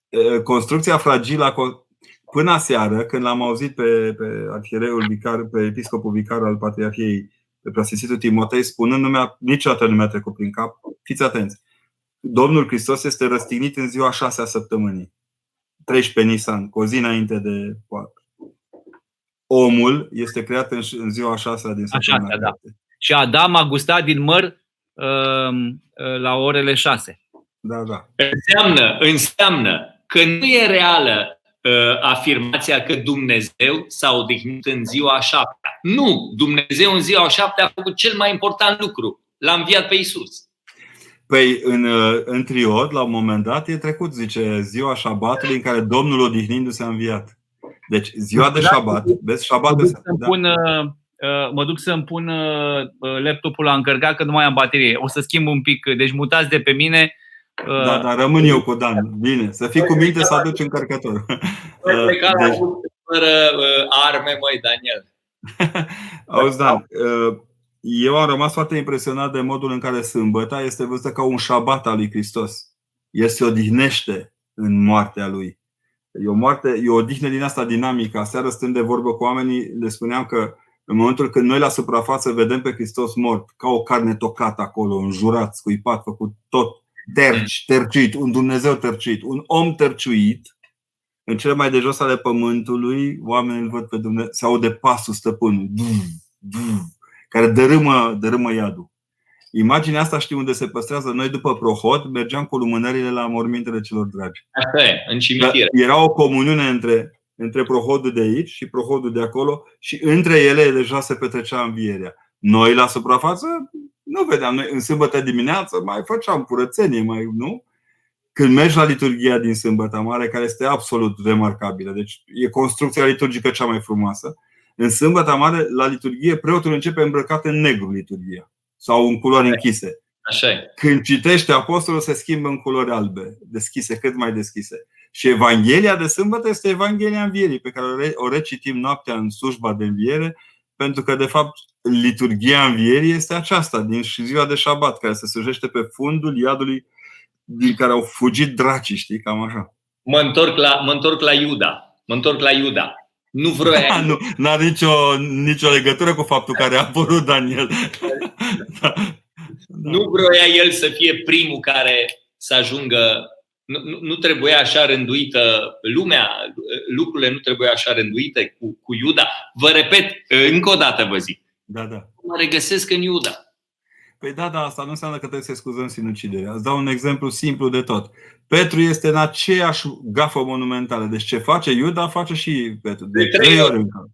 e, construcția fragilă a până seară, când l-am auzit pe, pe arhiereul vicar, pe episcopul vicar al Patriarhiei, pe preasfințitul Timotei, spunând, nu mi-a, niciodată nu mi-a trecut prin cap, fiți atenți, Domnul Hristos este răstignit în ziua 6 a săptămânii. 13 Nisan, cu o zi înainte de poate. Omul este creat în ziua 6 din săptămâna. Așa, da. Și Adam a gustat din măr uh, uh, la orele 6. Da, da. Înseamnă, înseamnă că nu e reală uh, afirmația că Dumnezeu s-a odihnit în ziua șaptea. Nu! Dumnezeu în ziua șaptea a făcut cel mai important lucru. L-a înviat pe Isus. Păi în, uh, în triod, la un moment dat, e trecut, zice, ziua șabatului în care Domnul odihnindu-se a înviat. Deci ziua de șabat, vezi, șabatul mă duc să-mi pun, uh, uh, mă duc să-mi pun laptopul la încărcat că nu mai am baterie. O să schimb un pic, deci mutați de pe mine. Da, dar rămân eu cu Dan. Bine, să fii cu minte să aduci încărcător. Deci... fără arme, măi, Daniel. Auzi, Dan, eu am rămas foarte impresionat de modul în care sâmbăta este văzută ca un șabat al lui Hristos. El se odihnește în moartea lui. E o, moarte, e o odihnă din asta dinamică. Aseară stând de vorbă cu oamenii, le spuneam că în momentul când noi la suprafață vedem pe Hristos mort, ca o carne tocată acolo, înjurat, scuipat, făcut tot, terci, terciuit, un Dumnezeu terciuit, un om terciuit, în cele mai de jos ale pământului, oamenii îl văd pe Dumnezeu, se aude pasul stăpânului care dărâmă, dărâmă iadul. Imaginea asta știu unde se păstrează. Noi după Prohod mergeam cu lumânările la mormintele celor dragi. Asta e, în cimitir. Era o comuniune între, între Prohodul de aici și Prohodul de acolo și între ele deja se petrecea învierea. Noi la suprafață nu vedeam. Noi în sâmbătă dimineață mai făceam curățenie, mai, nu? Când mergi la liturgia din Sâmbătă Mare, care este absolut remarcabilă, deci e construcția liturgică cea mai frumoasă, în sâmbătă mare, la liturghie, preotul începe îmbrăcat în negru liturghia sau în culori închise. Așa e. Când citește apostolul, se schimbă în culori albe, deschise, cât mai deschise. Și Evanghelia de sâmbătă este Evanghelia învierii, pe care o recitim noaptea în slujba de înviere, pentru că, de fapt, liturgia învierii este aceasta, din ziua de șabat, care se slujește pe fundul iadului din care au fugit dracii, știi, cam așa. Mă întorc la, mă întorc la Iuda. Mă întorc la Iuda. Nu vroia. Da, nu are nicio, nicio legătură cu faptul care a apărut Daniel. da. Nu vroia el să fie primul care să ajungă. Nu, nu, nu trebuia așa rânduită lumea, lucrurile nu trebuia așa rânduite cu, cu Iuda. Vă repet, încă o dată vă zic. Da, da. Mă regăsesc în Iuda. Păi da, da, asta nu înseamnă că trebuie să scuzăm sinuciderea. Îți dau un exemplu simplu de tot. Petru este în aceeași gafă monumentală. Deci ce face Iuda, face și Petru. De, de trei ori încă.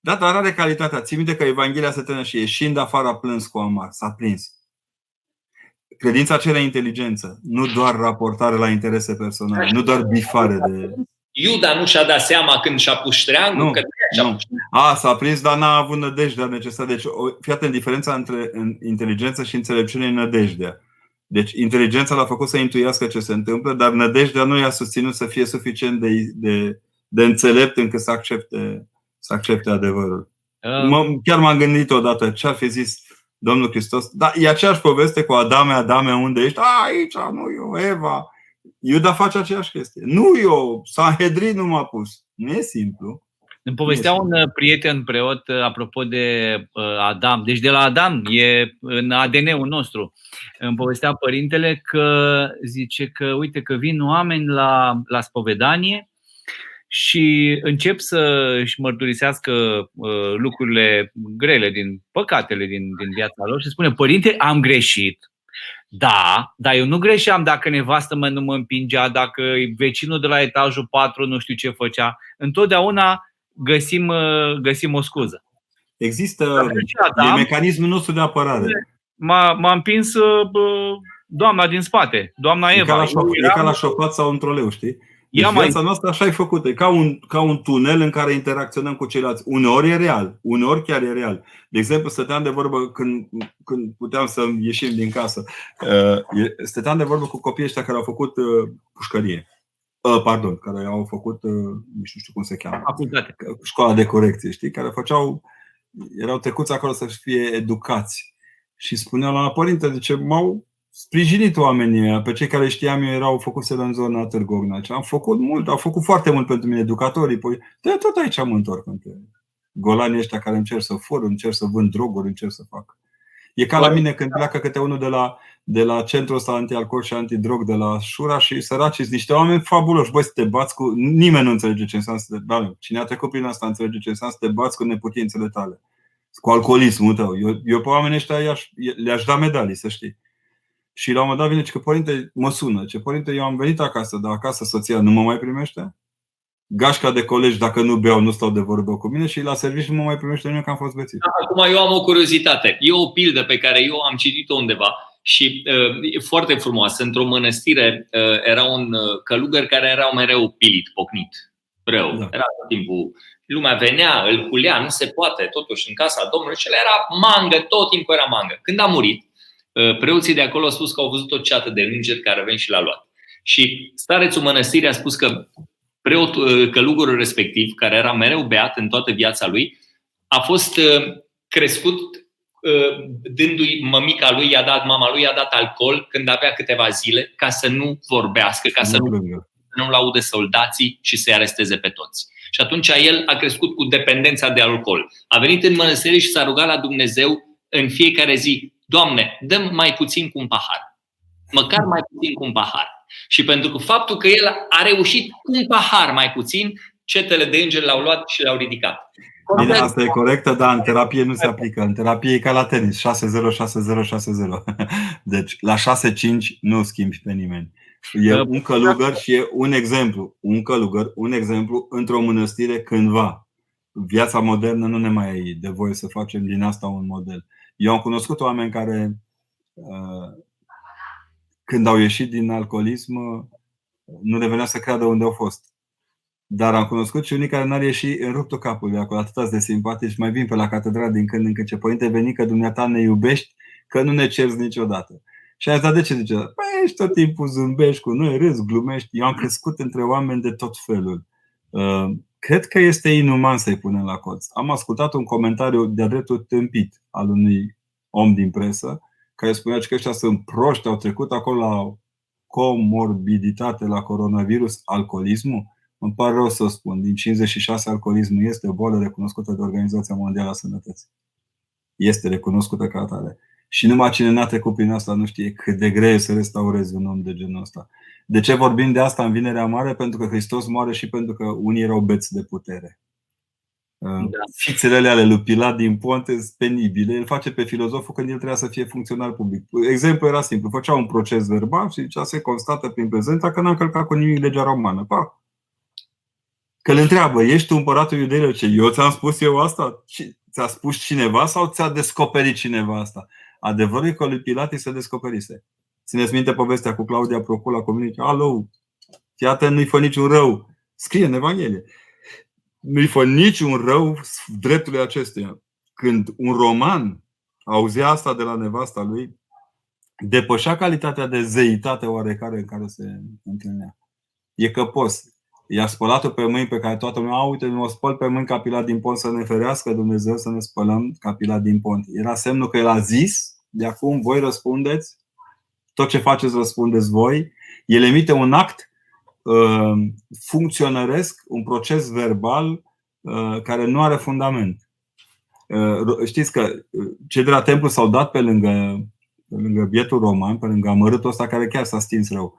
Da, dar are calitatea. Ții minte că Evanghelia se tână și ieșind afară a plâns cu amar. S-a prins. Credința cere inteligență, nu doar raportare la interese personale, nu doar bifare de. Iuda nu și-a dat seama când și-a pus ștreangul? Nu, că nu. A, s-a prins, dar n-a avut nădejdea necesară. Deci, fii atent, diferența între inteligență și înțelepciune e nădejdea. Deci, inteligența l-a făcut să intuiască ce se întâmplă, dar nădejdea nu i-a susținut să fie suficient de, de, de înțelept încât să accepte, să accepte adevărul. Uh. Mă, chiar m-am gândit odată ce ar fi zis Domnul Hristos. Da, e aceeași poveste cu Adame, Adame, unde ești? A, aici, nu eu, Eva. Iuda face aceeași chestie. Nu eu, Sanhedrin nu m-a pus. Nu e simplu. Îmi povestea un uh, prieten preot uh, apropo de uh, Adam. Deci de la Adam e în ADN-ul nostru. Îmi povestea părintele că zice că uite că vin oameni la, la spovedanie și încep să își mărturisească lucrurile grele din păcatele din, din viața lor și spune, părinte, am greșit, da, dar eu nu greșeam dacă nevastă mă nu mă împingea, dacă vecinul de la etajul 4 nu știu ce făcea. Întotdeauna găsim, uh, găsim o scuză. Există da, e mecanismul nostru de apărare. M-a, m-a împins uh, doamna din spate, doamna Eva. E ca la, șof- e ca la șofat sau un troleu, știi? Deci Ia viața mai... noastră așa e făcută, e ca un, ca un tunel în care interacționăm cu ceilalți. Uneori e real, uneori chiar e real. De exemplu, stăteam de vorbă când, când puteam să ieșim din casă. Uh, stăteam de vorbă cu copiii ăștia care au făcut pușcărie. Uh, pardon, care au făcut, uh, nu știu cum se cheamă, Facultate. școala de corecție, știi, care făceau, erau trecuți acolo să fie educați. Și spuneau la părinte, de ce m-au, sprijinit oamenii Pe cei care știam eu erau făcuse în zona Târgu Am făcut mult, au făcut foarte mult pentru mine educatorii. Păi, de tot aici am întorc între golanii ăștia care încerc să fur, încerc să vând droguri, încerc să fac. E ca la mine când pleacă câte unul de la, de la centrul ăsta anti-alcool și antidrog de la Șura și săraci sunt niște oameni fabuloși. Băi, să te bați cu... Nimeni nu înțelege ce înseamnă să te... Da, cine a trecut prin asta înțelege ce înseamnă să te bați cu neputințele tale. Cu alcoolismul tău. Eu, eu pe oamenii ăștia le-aș da medalii, să știi. Și la un moment dat vine și că părinte mă sună. Ce părinte, eu am venit acasă, dar acasă soția nu mă mai primește? gașca de colegi, dacă nu beau, nu stau de vorbă cu mine și la serviciu nu mă mai primește nimeni că am fost bețit. Acum eu am o curiozitate. E o pildă pe care eu am citit-o undeva și uh, e foarte frumoasă. Într-o mănăstire uh, era un uh, călugăr care era mereu pilit, pocnit, rău. Da. Era tot timpul lumea venea, îl culea, nu se poate, totuși în casa Domnului și el era mangă, tot timpul era mangă. Când a murit, uh, preoții de acolo au spus că au văzut o ceată de îngeri care ven și l-a luat. Și starețul mănăstirii a spus că preotul, uh, călugărul respectiv, care era mereu beat în toată viața lui, a fost uh, crescut uh, dându-i mămica lui, i-a dat, mama lui i-a dat alcool când avea câteva zile ca să nu vorbească, ca să nu, nu laude soldații și să-i aresteze pe toți. Și atunci el a crescut cu dependența de alcool. A venit în mănăstire și s-a rugat la Dumnezeu în fiecare zi, Doamne, dăm mai puțin cu un pahar. Măcar mai puțin cu un pahar. Și pentru că faptul că el a reușit cu un pahar mai puțin, cetele de îngeri l-au luat și l-au ridicat. Bine, asta e corectă, dar în terapie nu se aplică. În terapie e ca la tenis, 6-0, 6-0, 6-0. Deci la 6-5 nu schimbi pe nimeni. E un călugăr și e un exemplu. Un călugăr, un exemplu într-o mănăstire cândva. Viața modernă nu ne mai e de voie să facem din asta un model. Eu am cunoscut oameni care uh, când au ieșit din alcoolism, nu le venea să creadă unde au fost. Dar am cunoscut și unii care n-ar ieși în ruptul capului acolo, atât de simpatici, mai vin pe la catedral din când în când ce părinte veni că dumneata ne iubești, că nu ne cerți niciodată. Și a zis, de ce zice? Păi ești tot timpul zâmbești cu noi, râzi, glumești. Eu am crescut între oameni de tot felul. Uh, cred că este inuman să-i punem la colț. Am ascultat un comentariu de-a dreptul tâmpit al unui om din presă, care spunea că ăștia sunt proști, au trecut acolo la comorbiditate, la coronavirus, alcoolismul. Îmi pare rău să spun, din 56 alcoolismul este o boală recunoscută de Organizația Mondială a Sănătății. Este recunoscută ca atare. Și numai cine n-a trecut prin asta nu știe cât de greu e să restaurezi un om de genul ăsta. De ce vorbim de asta în Vinerea Mare? Pentru că Hristos moare și pentru că unii erau beți de putere. Da. Fițele ale lui Pilat din Ponte sunt penibile. El face pe filozoful când el trebuia să fie funcțional public. Exemplu era simplu. Făcea un proces verbal și zicea se constată prin prezența că n-a încălcat cu nimic legea romană. Pa. Că îl întreabă, ești tu împăratul iudeilor? Ce, eu ți-am spus eu asta? Ți-a spus cineva sau ți-a descoperit cineva asta? Adevărul e că lui Pilat se descoperise. Țineți minte povestea cu Claudia Procula, comunică, alo, iată, nu-i fă niciun rău. Scrie în Evanghelie nu-i fă niciun rău dreptului acestuia. Când un roman auzea asta de la nevasta lui, depășea calitatea de zeitate oarecare în care se întâlnea. E căpos. I-a spălat pe mâini pe care toată lumea, uite, mă spăl pe mâini capilat din pont să ne ferească Dumnezeu să ne spălăm capilat din pont. Era semnul că el a zis, de acum voi răspundeți, tot ce faceți răspundeți voi. El emite un act Uh, funcționăresc un proces verbal uh, care nu are fundament. Uh, știți că cei de la templu s-au dat pe lângă, pe lângă bietul roman, pe lângă amărâtul ăsta care chiar s-a stins rău.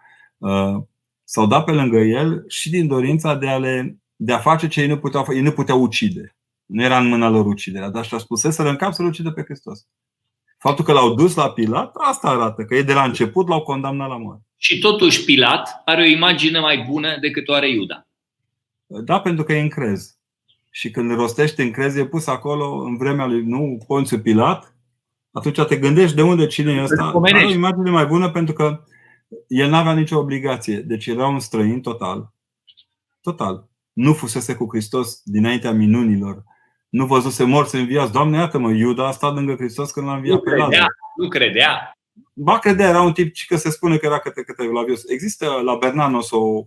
S-au dat pe lângă el și din dorința de a, le, de a face ce ei nu puteau, ei nu puteau ucide. Nu era în mâna lor uciderea, dar și-a spus să în cap să-l ucide pe Hristos. Faptul că l-au dus la Pilat, asta arată că ei de la început l-au condamnat la moarte. Și totuși Pilat are o imagine mai bună decât o are Iuda. Da, pentru că e încrez. Și când rostește încrez, e pus acolo în vremea lui nu Ponțiu Pilat, atunci te gândești de unde cine e ăsta. Are o imagine mai bună pentru că el nu avea nicio obligație. Deci era un străin total. Total. Nu fusese cu Hristos dinaintea minunilor. Nu văzuse morți înviați. Doamne, iată-mă, Iuda a stat lângă Hristos când l-a înviat nu pe credea, Nu credea. Ba credea, era un tip că se spune că era câte câte Evlavios. Există la Bernanos o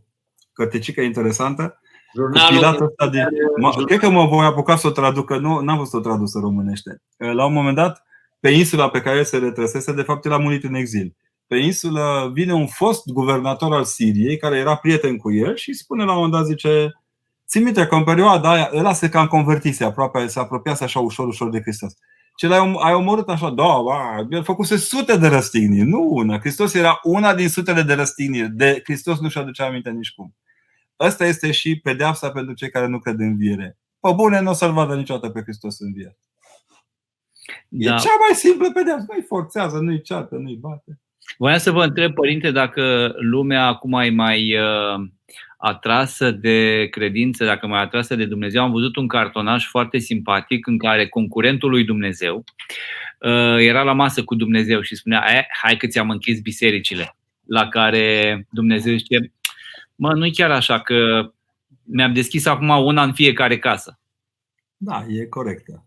cărticică interesantă. Jurnalul ăsta de, mă, cred că mă voi apuca să o traducă, nu n-am văzut o tradusă românește. La un moment dat, pe insula pe care el se retrăsese, de fapt el a murit în exil. pe insulă vine un fost guvernator al Siriei care era prieten cu el și spune la un moment dat, zice, țin minte că în perioada aia ăla se cam convertise, aproape, se apropiase așa ușor, ușor de Hristos. Ce l-ai ai omorât așa, da, ba, el făcuse sute de răstigniri, nu una. Hristos era una din sutele de răstigniri. De Hristos nu și aducea aminte nici cum. Asta este și pedeapsa pentru cei care nu cred în viere. Pe bune, nu o să-L vadă niciodată pe Hristos în viere. Da. E cea mai simplă pedeapsă. Nu-i forțează, nu-i ceată, nu-i bate. Voiam să vă întreb, părinte, dacă lumea acum e mai uh, atrasă de credință, dacă mai atrasă de Dumnezeu. Am văzut un cartonaj foarte simpatic în care concurentul lui Dumnezeu uh, era la masă cu Dumnezeu și spunea, eh, hai că ți-am închis bisericile. La care Dumnezeu zice, mă, nu-i chiar așa că mi-am deschis acum una în fiecare casă. Da, e corectă.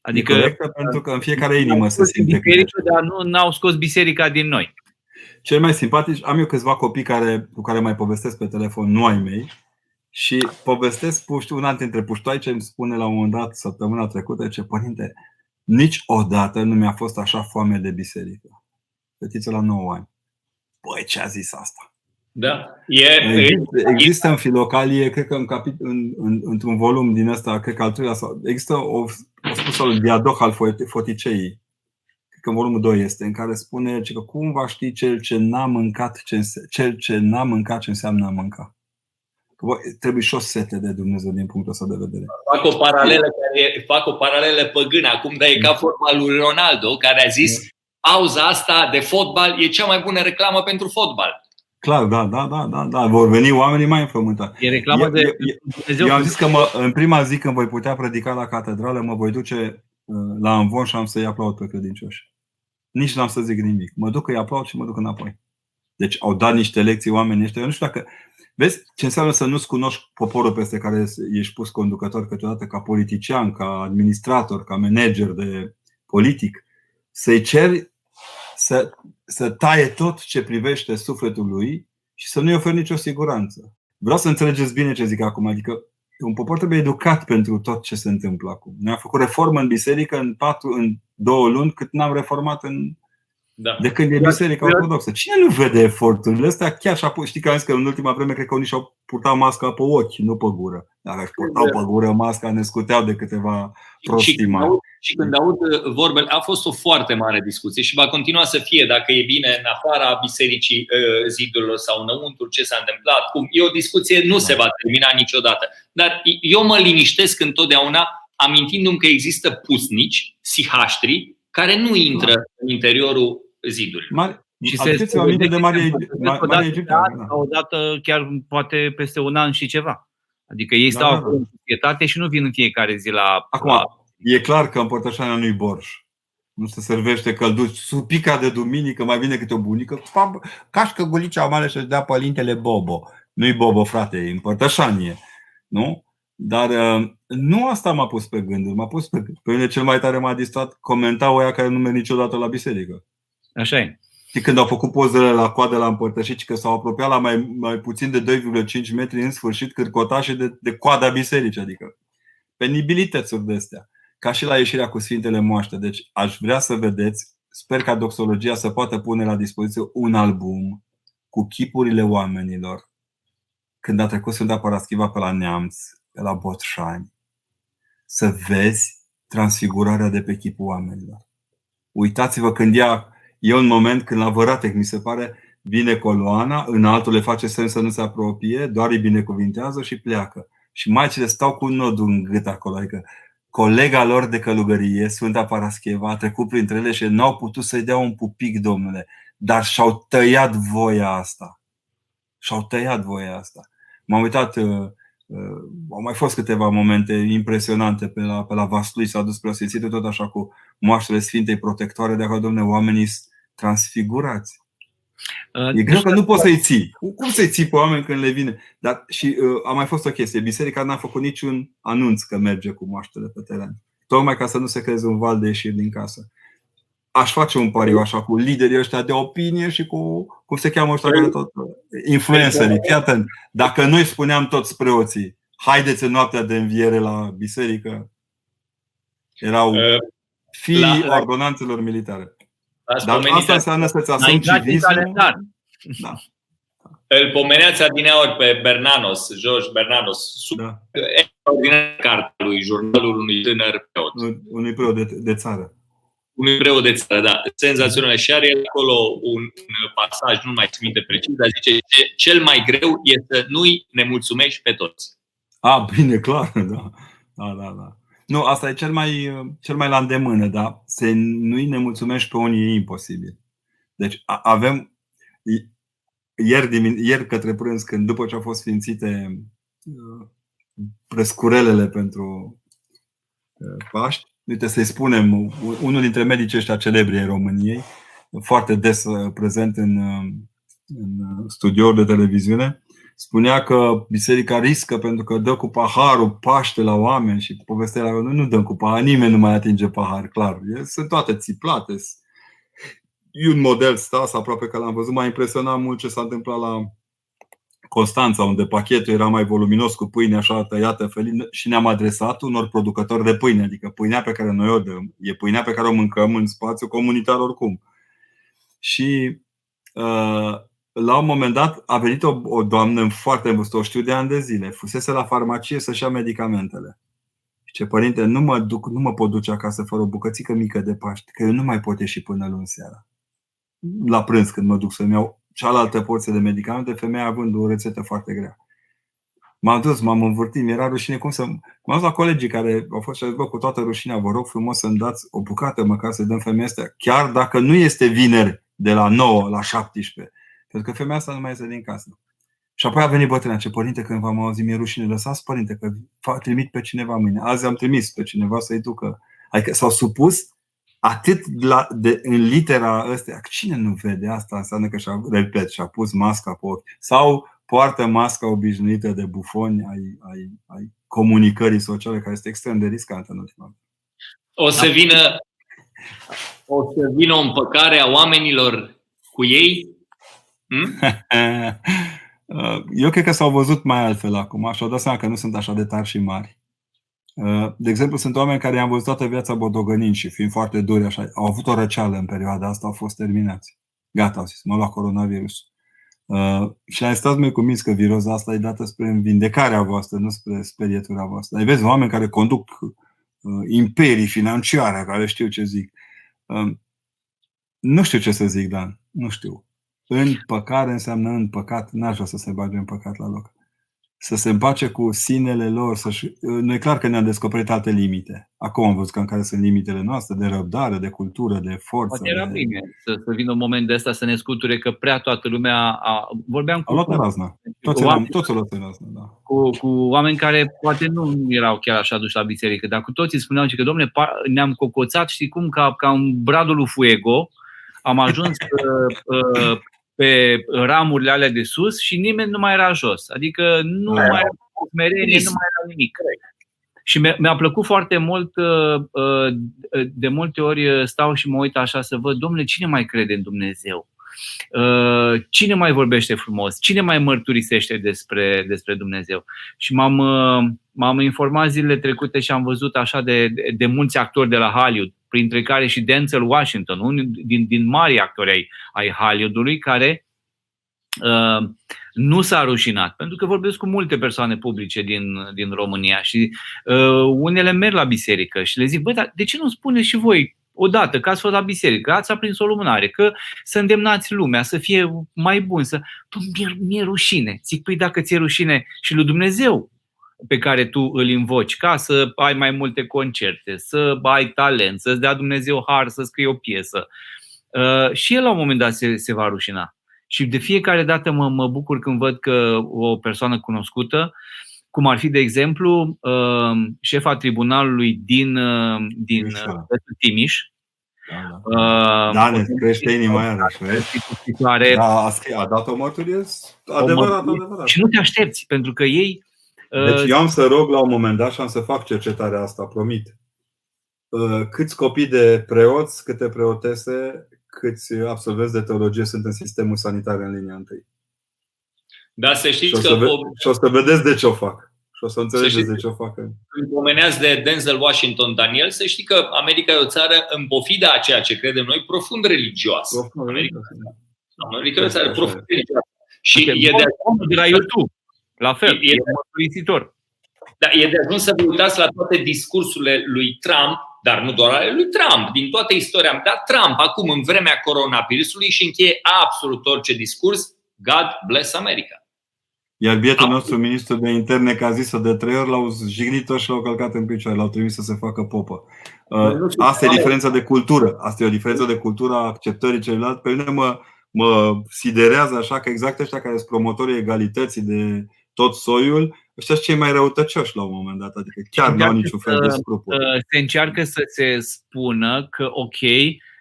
Adică, e corectă pentru că în fiecare inimă se simte biserică, dar nu au scos biserica din noi. Cel mai simpatici, am eu câțiva copii care, cu care mai povestesc pe telefon, nu ai mei, și povestesc puști, una dintre puștoai ce îmi spune la un moment dat, săptămâna trecută, ce părinte, niciodată nu mi-a fost așa foame de biserică. Fetiță la 9 ani. Băi, ce a zis asta? Da. E, există, există în filocalie, cred că în capit, în, în, într-un volum din ăsta, cred că al treilea, sau, există o, o spus al Diadoch al Foticei, cred că în volumul 2 este, în care spune că cum va ști cel ce n-a mâncat ce, cel ce n-a mâncat ce înseamnă a mânca. Că, bă, trebuie și o sete de Dumnezeu din punctul ăsta de vedere. Fac o paralelă, care, fac o paralelă păgână acum, dar e ca forma lui Ronaldo, care a zis pauza asta de fotbal e cea mai bună reclamă pentru fotbal. Clar, da, da, da, da, da. Vor veni oamenii mai înfrământați. E reclamă de eu, eu am zis că mă, în prima zi când voi putea predica la catedrală, mă voi duce uh, la învon și am să-i aplaud pe credincioși. Nici n-am să zic nimic. Mă duc, îi aplaud și mă duc înapoi. Deci au dat niște lecții oamenii ăștia. Eu nu știu dacă... Vezi ce înseamnă să nu-ți cunoști poporul peste care ești pus conducător câteodată ca politician, ca administrator, ca manager de politic. Să-i ceri să, să taie tot ce privește sufletul lui și să nu-i oferi nicio siguranță. Vreau să înțelegeți bine ce zic acum. Adică un popor trebuie educat pentru tot ce se întâmplă acum. Noi am făcut reformă în biserică în, patru, în două luni cât n-am reformat în da. De când e biserica ortodoxă. Cine nu vede eforturile astea? Chiar și apoi, știi că am zis că în ultima vreme cred că unii și-au purtat masca pe ochi, nu pe gură. Dacă își purtau pe gură masca, ne scuteau de câteva prostii mai. Și când aud uh, vorbele, a fost o foarte mare discuție și va continua să fie dacă e bine în afara bisericii uh, zidurilor sau înăuntru, ce s-a întâmplat, cum. E o discuție, nu se va termina niciodată. Dar eu mă liniștesc întotdeauna amintindu-mi că există pusnici, sihaștri, care nu intră în interiorul zidului. Mari, și se, se aminte de Maria, Maria Egipteană. Da. Odată, chiar poate peste un an și ceva. Adică ei da, stau da, da. în societate și nu vin în fiecare zi la. Acum, la... e clar că împărtășania nu-i borș. Nu se servește călduț. Supica de duminică mai vine câte o bunică. Cașcă gulicea mare și-și dea părintele Bobo. Nu-i Bobo, frate, e împărtășanie. Nu? Dar uh, nu asta m-a pus pe gânduri. M-a pus pe gânduri. Pe mine cel mai tare m-a distrat comentau oia care nu merg niciodată la biserică. Așa e. Și când au făcut pozele la coadă la împărtășit, că s-au apropiat la mai, mai puțin de 2,5 metri, în sfârșit cârcotașe de, de coada bisericii, adică penibilități de astea. Ca și la ieșirea cu Sfintele Moaște. Deci aș vrea să vedeți, sper ca doxologia să poată pune la dispoziție un album cu chipurile oamenilor când a trecut Sfânta Paraschiva pe la Neamț, pe la Botșani, să vezi transfigurarea de pe chipul oamenilor. Uitați-vă când ea E un moment când la Văratec, mi se pare, vine coloana, în altul le face semn să nu se apropie, doar îi binecuvintează și pleacă. Și maicile stau cu un nod în gât acolo, adică colega lor de călugărie, Sfânta Parascheva, a trecut printre ele și n-au putut să-i dea un pupic, domnule, dar și-au tăiat voia asta. Și-au tăiat voia asta. M-am uitat, uh, uh, au mai fost câteva momente impresionante pe la, pe la Vaslui, s-a dus preasfințitul tot așa cu moaștele Sfintei Protectoare de acolo, domnule, oamenii transfigurați. Uh, e greu că nu poți să-i ții. Cum să-i ții pe oameni când le vine? Dar și uh, a mai fost o chestie. Biserica n-a făcut niciun anunț că merge cu moaștele pe teren. Tocmai ca să nu se creeze un val de ieșiri din casă. Aș face un pariu așa cu liderii ăștia de opinie și cu, cum se cheamă ăștia care tot, influencerii. Fii atent. Dacă noi spuneam toți preoții, haideți în noaptea de înviere la biserică, erau uh, fii la, ordonanțelor militare. Ați Dar pomenit asta înseamnă să-ți N-ai asumi intrat în civismul. calendar. Da, Îl pomeneați adineaori pe Bernanos, George Bernanos, sub da. extraordinar cartea lui, jurnalul unui tânăr preot. Unui preot de, de țară. Unui preot de țară, da. Senzațional. Și are acolo un, un pasaj, nu mai țin minte precis, dar zice ce, cel mai greu este să nu-i nemulțumești pe toți. A, bine, clar, da. Da, da, da. Nu, asta e cel mai, cel mai la îndemână, dar să nu-i nemulțumești pe unii e imposibil. Deci a- avem ieri, dimin- ieri către prânz, când după ce au fost sfințite uh, prescurelele pentru uh, Paști, uite să-i spunem, u- unul dintre medicii ăștia celebri ai României, foarte des uh, prezent în, uh, în uh, studiouri de televiziune, spunea că biserica riscă pentru că dă cu paharul Paște la oameni și povestea la noi nu dăm cu pahar, nimeni nu mai atinge pahar, clar. E- Sunt toate țiplate. E un model stas, aproape că l-am văzut. M-a impresionat mult ce s-a întâmplat la Constanța, unde pachetul era mai voluminos cu pâine așa tăiată felin și ne-am adresat unor producători de pâine, adică pâinea pe care noi o dăm, e pâinea pe care o mâncăm în spațiu comunitar oricum. Și uh, la un moment dat a venit o, o doamnă foarte în vârstă, o știu de ani de zile, fusese la farmacie să-și ia medicamentele. Și ce părinte, nu mă, duc, nu mă pot duce acasă fără o bucățică mică de Paște, că eu nu mai pot ieși până luni seara. La prânz când mă duc să-mi iau cealaltă porție de medicamente, femeia având o rețetă foarte grea. M-am dus, m-am învârtit, mi-era rușine cum să... M-am dus la colegii care au fost și au zis, bă, cu toată rușinea, vă rog frumos să-mi dați o bucată măcar să dăm femeia asta, chiar dacă nu este vineri de la 9 la 17. Pentru că femeia asta nu mai iese din casă. Și apoi a venit bătrâna, ce părinte, când v-am auzit, mi-e rușine, lăsați părinte, că fa- trimit pe cineva mâine. Azi am trimis pe cineva să-i ducă. Adică s-au supus atât la, de, în litera ăstea. Cine nu vede asta? Înseamnă că și-a, repet, și-a pus masca pe ochi. Sau poartă masca obișnuită de bufoni ai, ai, ai comunicării sociale, care este extrem de riscantă în ultima O să vină o să vină o împăcare a oamenilor cu ei? Hm? Eu cred că s-au văzut mai altfel acum și au dat seama că nu sunt așa de tari și mari. De exemplu, sunt oameni care i-am văzut toată viața bodogănind și fiind foarte duri așa, au avut o răceală în perioada asta, au fost terminați. Gata, au zis, mă lua coronavirus. Uh, și ai stat mai convins că viroza asta e dată spre vindecarea voastră, nu spre sperietura voastră. Ai vezi oameni care conduc uh, imperii financiare, care știu ce zic. Uh, nu știu ce să zic, Dan. Nu știu. În păcare înseamnă în păcat. N-aș vrea să se bage în păcat la loc. Să se împace cu sinele lor. Să-și... Nu e clar că ne-am descoperit alte limite. Acum am văzut că în care sunt limitele noastre de răbdare, de cultură, de forță. Poate era de... bine să, să vină un moment de ăsta să ne scuture că prea toată lumea a, vorbeam cu, Au luat razna. Toți, cu, eram, oameni, toți au luat razna, da. cu, cu oameni care poate nu erau chiar așa duși la biserică, dar cu toții spuneau că, domne, ne-am cocoțat, știi cum, ca, ca un bradul lui Fuego, am ajuns uh, uh, pe ramurile alea de sus și nimeni nu mai era jos. Adică nu mai era smerenie, nu mai era nimic. Și mi-a plăcut foarte mult, de multe ori stau și mă uit așa să văd, domnule, cine mai crede în Dumnezeu? Cine mai vorbește frumos? Cine mai mărturisește despre, despre Dumnezeu? Și m-am, m-am informat zilele trecute și am văzut așa de, de, de mulți actori de la Hollywood, printre care și Denzel Washington, unul din, din mari actori ai, ai Hollywoodului, care uh, nu s-a rușinat, pentru că vorbesc cu multe persoane publice din, din România și uh, unele merg la biserică și le zic, băi, dar de ce nu spuneți și voi odată că ați fost la biserică, ați aprins o lumânare, că să îndemnați lumea să fie mai bun, să... Mi-e, mi-e rușine. Zic, păi dacă ți-e rușine și lui Dumnezeu pe care tu îl invoci ca să ai mai multe concerte, să ai talent, să-ți dea Dumnezeu har să scrii o piesă. Uh, și el la un moment dat se, se va rușina. Și de fiecare dată mă, mă bucur când văd că o persoană cunoscută, cum ar fi, de exemplu, uh, șefa tribunalului din, uh, din Timiș, da, da. da ne crește inima iarăși, care da, a, scris, a dat o mărturie adevărat, adevărat. Și nu te aștepți, pentru că ei deci eu am să rog la un moment dat și am să fac cercetarea asta, promit. Câți copii de preoți, câte preotese, câți absolvenți de teologie sunt în sistemul sanitar în linia întâi? Da, să știți și o că... să, ve- și o să vedeți de ce o fac. Și o să înțelegeți de ce o facă. Când pomeneați de Denzel Washington Daniel, să știi că America e o țară, în pofida a ceea ce credem noi, profund religioasă. Profund America, religioasă. America e o țară Așa profund e. religioasă. Și Uite, e de, omul de la YouTube. La fel, E- e, e- mărturisitor. da, e de ajuns să vă uitați la toate discursurile lui Trump, dar nu doar ale lui Trump, din toată istoria. Dar Trump, acum, în vremea coronavirusului, și încheie absolut orice discurs, God bless America. Iar bietul Am- nostru ministru de interne, că a zis-o de trei ori, l-au jignit și l-au călcat în picioare, l-au trimis să se facă popă. Uh, nu știu, Asta e oameni- diferența de cultură. Asta e o diferență de cultură a acceptării celuilalt. Pe mine mă, mă siderează așa că exact ăștia care sunt promotorii egalității de tot soiul, ăștia sunt cei mai răutăcioși la un moment dat. Adică chiar nu au niciun fel de scrupul. Uh, Se încearcă să se spună că, ok,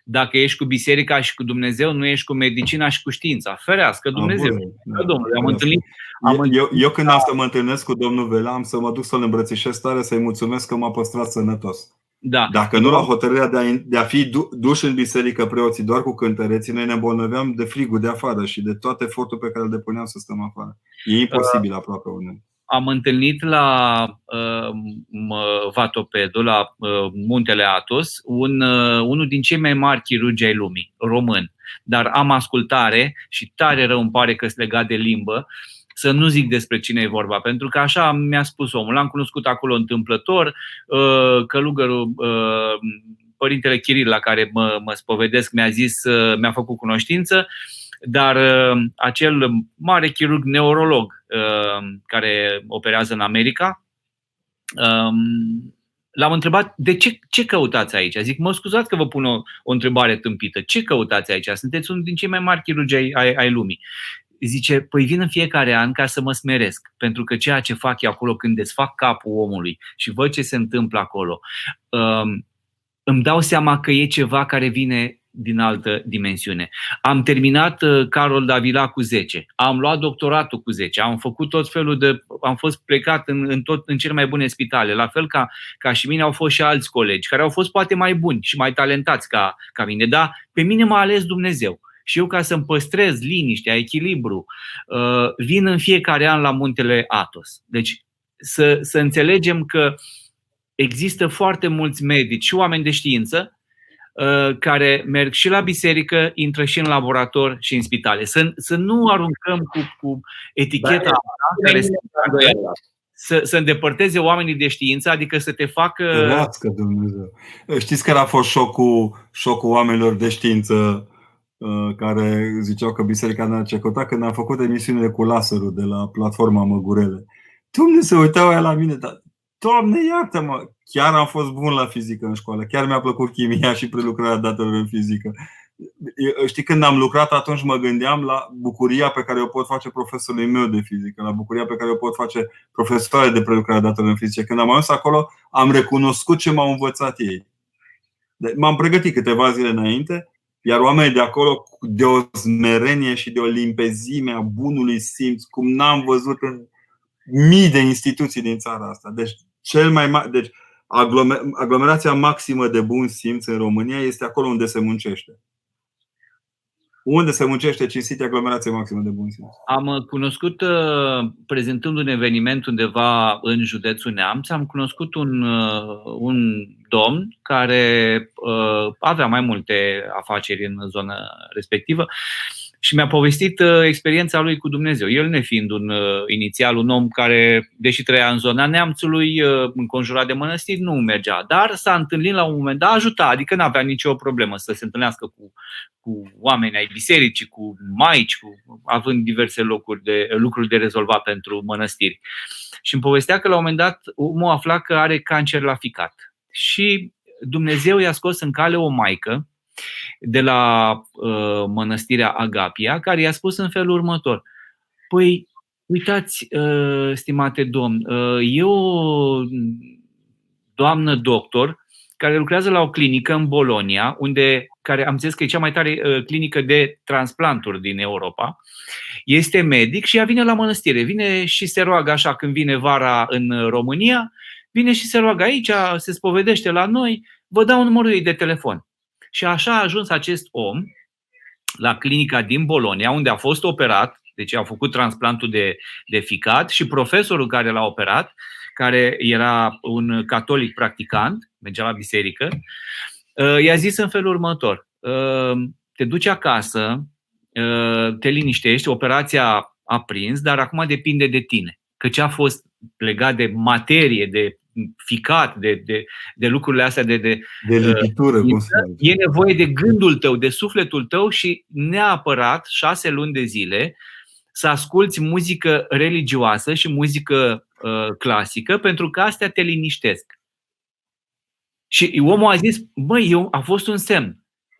dacă ești cu biserica și cu Dumnezeu, nu ești cu medicina și cu știința. Ferească Dumnezeu. Da. Domnule, am întâlnit, am Eu, eu, eu când am să mă întâlnesc cu domnul Vela, am să mă duc să-l îmbrățișez tare, să-i mulțumesc că m-a păstrat sănătos. Da. Dacă nu la hotărârea de a, de a fi du- duși în biserică preoții doar cu cântăreții, noi ne îmbolnăveam de frigul de afară și de toate efortul pe care îl depuneam să stăm afară. E imposibil aproape unul. am întâlnit la uh, m- Vatopedul, la uh, muntele Atos, un, uh, unul din cei mai mari chirurgi ai lumii, român. Dar am ascultare și tare rău îmi pare că sunt legat de limbă, să nu zic despre cine e vorba, pentru că așa mi-a spus omul. L-am cunoscut acolo întâmplător, uh, călugărul, uh, părintele Chiril, la care mă, mă spovedesc, mi-a zis, uh, mi-a făcut cunoștință, dar uh, acel mare chirurg neurolog uh, care operează în America, um, l-am întrebat de ce, ce căutați aici. Zic, mă scuzați că vă pun o, o întrebare tâmpită. Ce căutați aici? Sunteți unul din cei mai mari chirurgi ai, ai, ai lumii. Zice, păi vin în fiecare an ca să mă smeresc, pentru că ceea ce fac eu acolo când desfac capul omului și văd ce se întâmplă acolo, um, îmi dau seama că e ceva care vine din altă dimensiune. Am terminat uh, Carol Davila cu 10, am luat doctoratul cu 10, am făcut tot felul de. am fost plecat în, în, tot, în cele mai bune spitale, la fel ca, ca și mine au fost și alți colegi care au fost poate mai buni și mai talentați ca, ca mine, dar pe mine m-a ales Dumnezeu. Și eu, ca să-mi păstrez liniștea, echilibru, uh, vin în fiecare an la muntele Atos. Deci să, să înțelegem că există foarte mulți medici și oameni de știință uh, care merg și la biserică, intră și în laborator și în spitale. Să, să nu aruncăm cu, cu eticheta Da, asta care să, să, să îndepărteze oamenii de știință, adică să te facă. Ferească Dumnezeu. Știți care a fost șocul, șocul oamenilor de știință uh, care ziceau că biserica n-a ce căuta când am făcut emisiunile cu laserul de la platforma Măgurele. Dom'le, se uitau aia la mine, dar Doamne, iartă-mă! Chiar am fost bun la fizică în școală, chiar mi-a plăcut chimia și prelucrarea datelor în fizică. Eu- Știi, când am lucrat atunci mă gândeam la bucuria pe care o pot face profesorului meu de fizică, la bucuria pe care o pot face profesoare de prelucrare a datelor în fizică. Când am ajuns acolo, am recunoscut ce m-au învățat ei. De- M-am pregătit câteva zile înainte, iar oamenii de acolo, de o smerenie și de o limpezime a bunului simț, cum n-am văzut în mii de instituții din țara asta. Deci, cel mai ma- deci aglomer- aglomerația maximă de bun simț în România este acolo unde se muncește. Unde se muncește cinstit e aglomerație maximă de bun simț. Am uh, cunoscut, uh, prezentând un eveniment undeva în județul Neamț, am cunoscut un, uh, un domn care uh, avea mai multe afaceri în zona respectivă și mi-a povestit uh, experiența lui cu Dumnezeu. El nefiind un uh, inițial un om care, deși trăia în zona Neamțului, uh, înconjurat de mănăstiri, nu mergea, dar s-a întâlnit la un moment dat, ajuta, adică nu avea nicio problemă să se întâlnească cu cu oameni ai bisericii, cu maici, cu, având diverse locuri de, lucruri de rezolvat pentru mănăstiri. Și îmi povestea că la un moment dat omul afla că are cancer la ficat. Și Dumnezeu i-a scos în cale o maică de la uh, mănăstirea Agapia, care i-a spus în felul următor. Păi, uitați, uh, stimate domn, uh, e o doamnă doctor care lucrează la o clinică în Bolonia, unde, care am zis că e cea mai tare uh, clinică de transplanturi din Europa. Este medic și ea vine la mănăstire. Vine și se roagă așa când vine vara în România, vine și se roagă aici, se spovedește la noi, vă dau numărul ei de telefon. Și așa a ajuns acest om la clinica din Bolonia, unde a fost operat Deci au făcut transplantul de, de ficat și profesorul care l-a operat, care era un catolic practicant, mergea la biserică, i-a zis în felul următor. Te duci acasă, te liniștești, operația a prins, dar acum depinde de tine. Că ce a fost legat de materie, de ficat, de, de, de lucrurile astea, de, de, de lipitură, uh, cum e nevoie de gândul tău, de sufletul tău și neapărat șase luni de zile să asculți muzică religioasă și muzică uh, clasică, pentru că astea te liniștesc. Și omul a zis, băi, eu, a fost un semn.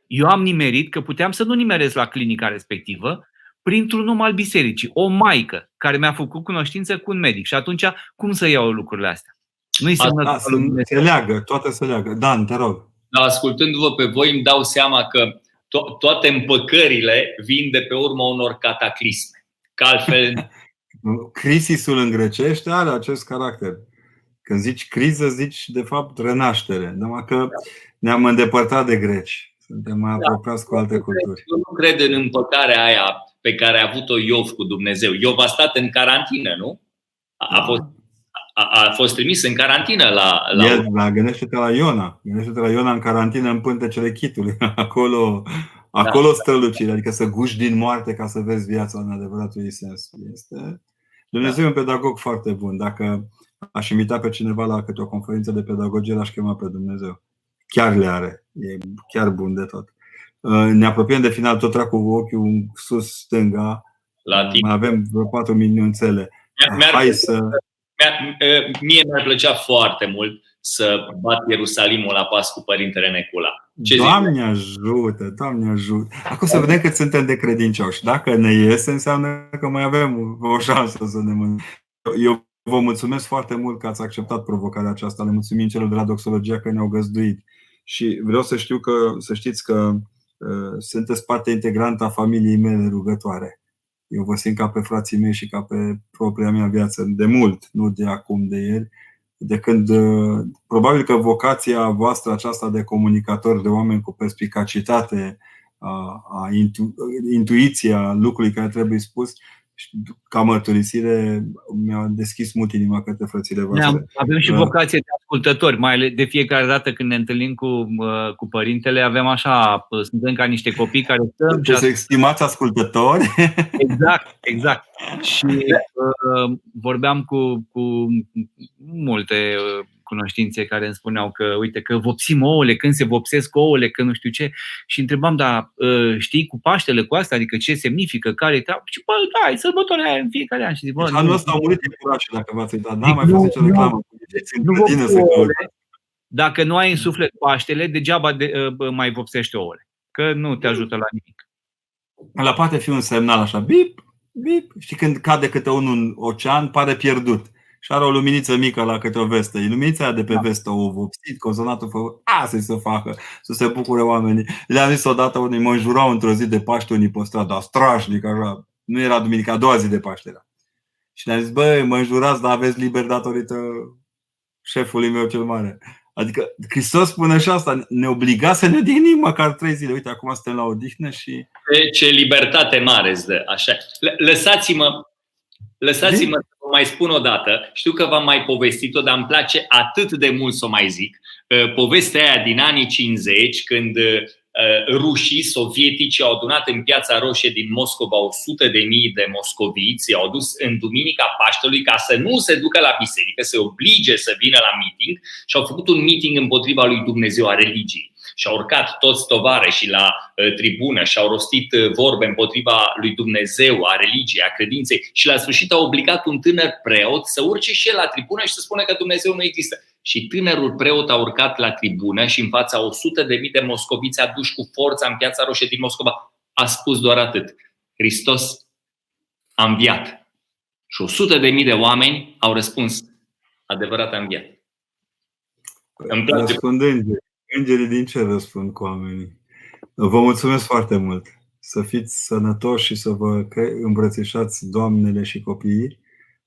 Eu am nimerit că puteam să nu nimeresc la clinica respectivă, printr-un om al bisericii, o maică care mi-a făcut cunoștință cu un medic. Și atunci, cum să iau lucrurile astea? Nu-i da, se leagă, toate se leagă. Dan, te rog. Da, ascultându-vă pe voi îmi dau seama că to- toate împăcările vin de pe urma unor cataclisme. Că altfel... Crisisul în grecește are acest caracter. Când zici criză, zici de fapt renaștere. Numai că ne-am îndepărtat de greci. Suntem mai da. apropiați cu alte culturi. Eu nu cred în împăcarea aia pe care a avut-o Iov cu Dumnezeu. Iov a stat în carantină, nu? A, a, fost, a, a fost trimis în carantină la. la... El, la gândește-te la Iona. Gândește-te la Iona în carantină în pântecele chitului. Acolo, acolo da. strălucire, adică să guși din moarte ca să vezi viața în adevăratul ei sens. Este... Dumnezeu e un pedagog foarte bun. Dacă aș invita pe cineva la câte o conferință de pedagogie, l-aș chema pe Dumnezeu. Chiar le are. E chiar bun de tot. Uh, ne apropiem de final tot cu ochiul sus stânga. La Mai avem vreo patru minunțele. Hai să... Mie mi-ar plăcea foarte mult să bat Ierusalimul la pas cu Părintele Necula. Ce Doamne zic? ajută, Doamne ajută. Acum să vedem cât suntem de credincioși. Dacă ne iese, înseamnă că mai avem o șansă să ne mânăm. Eu vă mulțumesc foarte mult că ați acceptat provocarea aceasta. Le mulțumim celor de la Doxologia că ne-au găzduit. Și vreau să știu că, să știți că Uh, sunteți parte integrantă a familiei mele rugătoare. Eu vă simt ca pe frații mei și ca pe propria mea viață, de mult, nu de acum, de ieri, de când uh, probabil că vocația voastră aceasta de comunicator, de oameni cu perspicacitate, a, a intu, intuiția lucrului care trebuie spus, ca mărturisire mi-a deschis mult inima către frățile voastre. Avem și vocație de ascultători, mai ales de fiecare dată când ne întâlnim cu, cu părintele, avem așa, suntem ca niște copii care stăm. Deci să estimați ascultători. Exact, exact. Și uh, vorbeam cu, cu multe cunoștințe care îmi spuneau că, uite, că vopsim ouăle, când se vopsesc ouăle, că nu știu ce. Și întrebam, da, ă, știi cu Paștele, cu asta, adică ce semnifică, care e Și bă, da, e sărbătoarea aia în fiecare an. Și zic, bă, deci anul ăsta au murit iepurașe, dacă v-ați uitat. N-am mai fost nicio reclamă. Nu, nu să dacă nu ai în suflet Paștele, degeaba de, uh, mai vopsește ouăle. Că nu te ajută la nimic. La poate fi un semnal așa, bip, bip. Și când cade câte unul în ocean, pare pierdut și are o luminiță mică la câte o vestă. E luminița de pe da. vestă o vopsit, consonatul fă, asta să facă, să se bucure oamenii. Le-am zis odată unii, mă înjurau într-o zi de Paște unii pe stradă, strașnic, așa. Nu era duminică, a doua zi de Paște era. Și le-am zis, băi, mă înjurați, dar aveți liber datorită șefului meu cel mare. Adică Hristos spune și asta, ne obliga să ne odihnim măcar trei zile. Uite, acum suntem la odihnă și... Ce libertate mare îți dă, așa. Lăsați-mă, lăsați-mă mai spun o dată, știu că v-am mai povestit-o, dar îmi place atât de mult să o mai zic. Uh, povestea aia din anii 50, când uh, rușii sovietici au adunat în piața roșie din Moscova 100 de mii de moscoviți, i-au dus în Duminica Paștelui ca să nu se ducă la biserică, să oblige să vină la meeting și au făcut un meeting împotriva lui Dumnezeu a religiei și-au urcat toți și la uh, tribună și au rostit uh, vorbe împotriva lui Dumnezeu, a religiei, a credinței și la sfârșit au obligat un tânăr preot să urce și el la tribună și să spună că Dumnezeu nu există. Și tânărul preot a urcat la tribună și în fața 100 de mii de moscoviți aduși cu forța în piața roșie din Moscova a spus doar atât. Hristos a înviat. Și 100 de mii de oameni au răspuns adevărat a înviat. Îmi place. Îngerii din cer răspund cu oamenii. Vă mulțumesc foarte mult. Să fiți sănătoși și să vă îmbrățișați doamnele și copiii.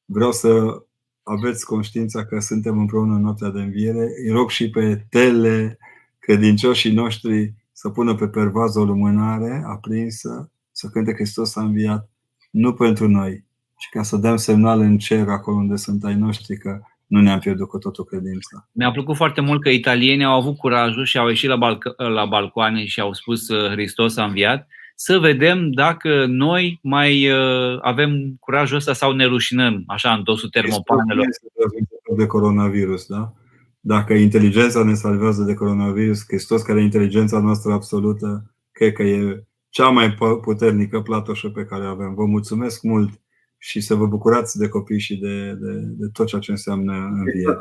Vreau să aveți conștiința că suntem împreună în noaptea de înviere. Îi rog și pe tele credincioșii noștri să pună pe pervază o lumânare aprinsă, să cânte Hristos a înviat. nu pentru noi, ci ca să dăm semnale în cer acolo unde sunt ai noștri că nu ne-am pierdut cu totul credința. Mi-a plăcut foarte mult că italienii au avut curajul și au ieșit la, balc- la balcoane și au spus uh, Hristos a înviat, să vedem dacă noi mai uh, avem curajul ăsta sau ne rușinăm, așa, în dosul termopanelor. Hristos nu este de coronavirus, da? Dacă inteligența ne salvează de coronavirus, Hristos, care e inteligența noastră absolută, cred că e cea mai puternică platoșă pe care o avem. Vă mulțumesc mult și să vă bucurați de copii și de, de, de tot ceea ce înseamnă înviere.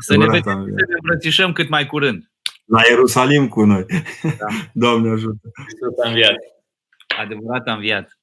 Să ne, vedem, să ne îmbrățișăm cât mai curând. La Ierusalim cu noi. Da. Doamne ajută! Hristos a înviat! Adevărat a înviat!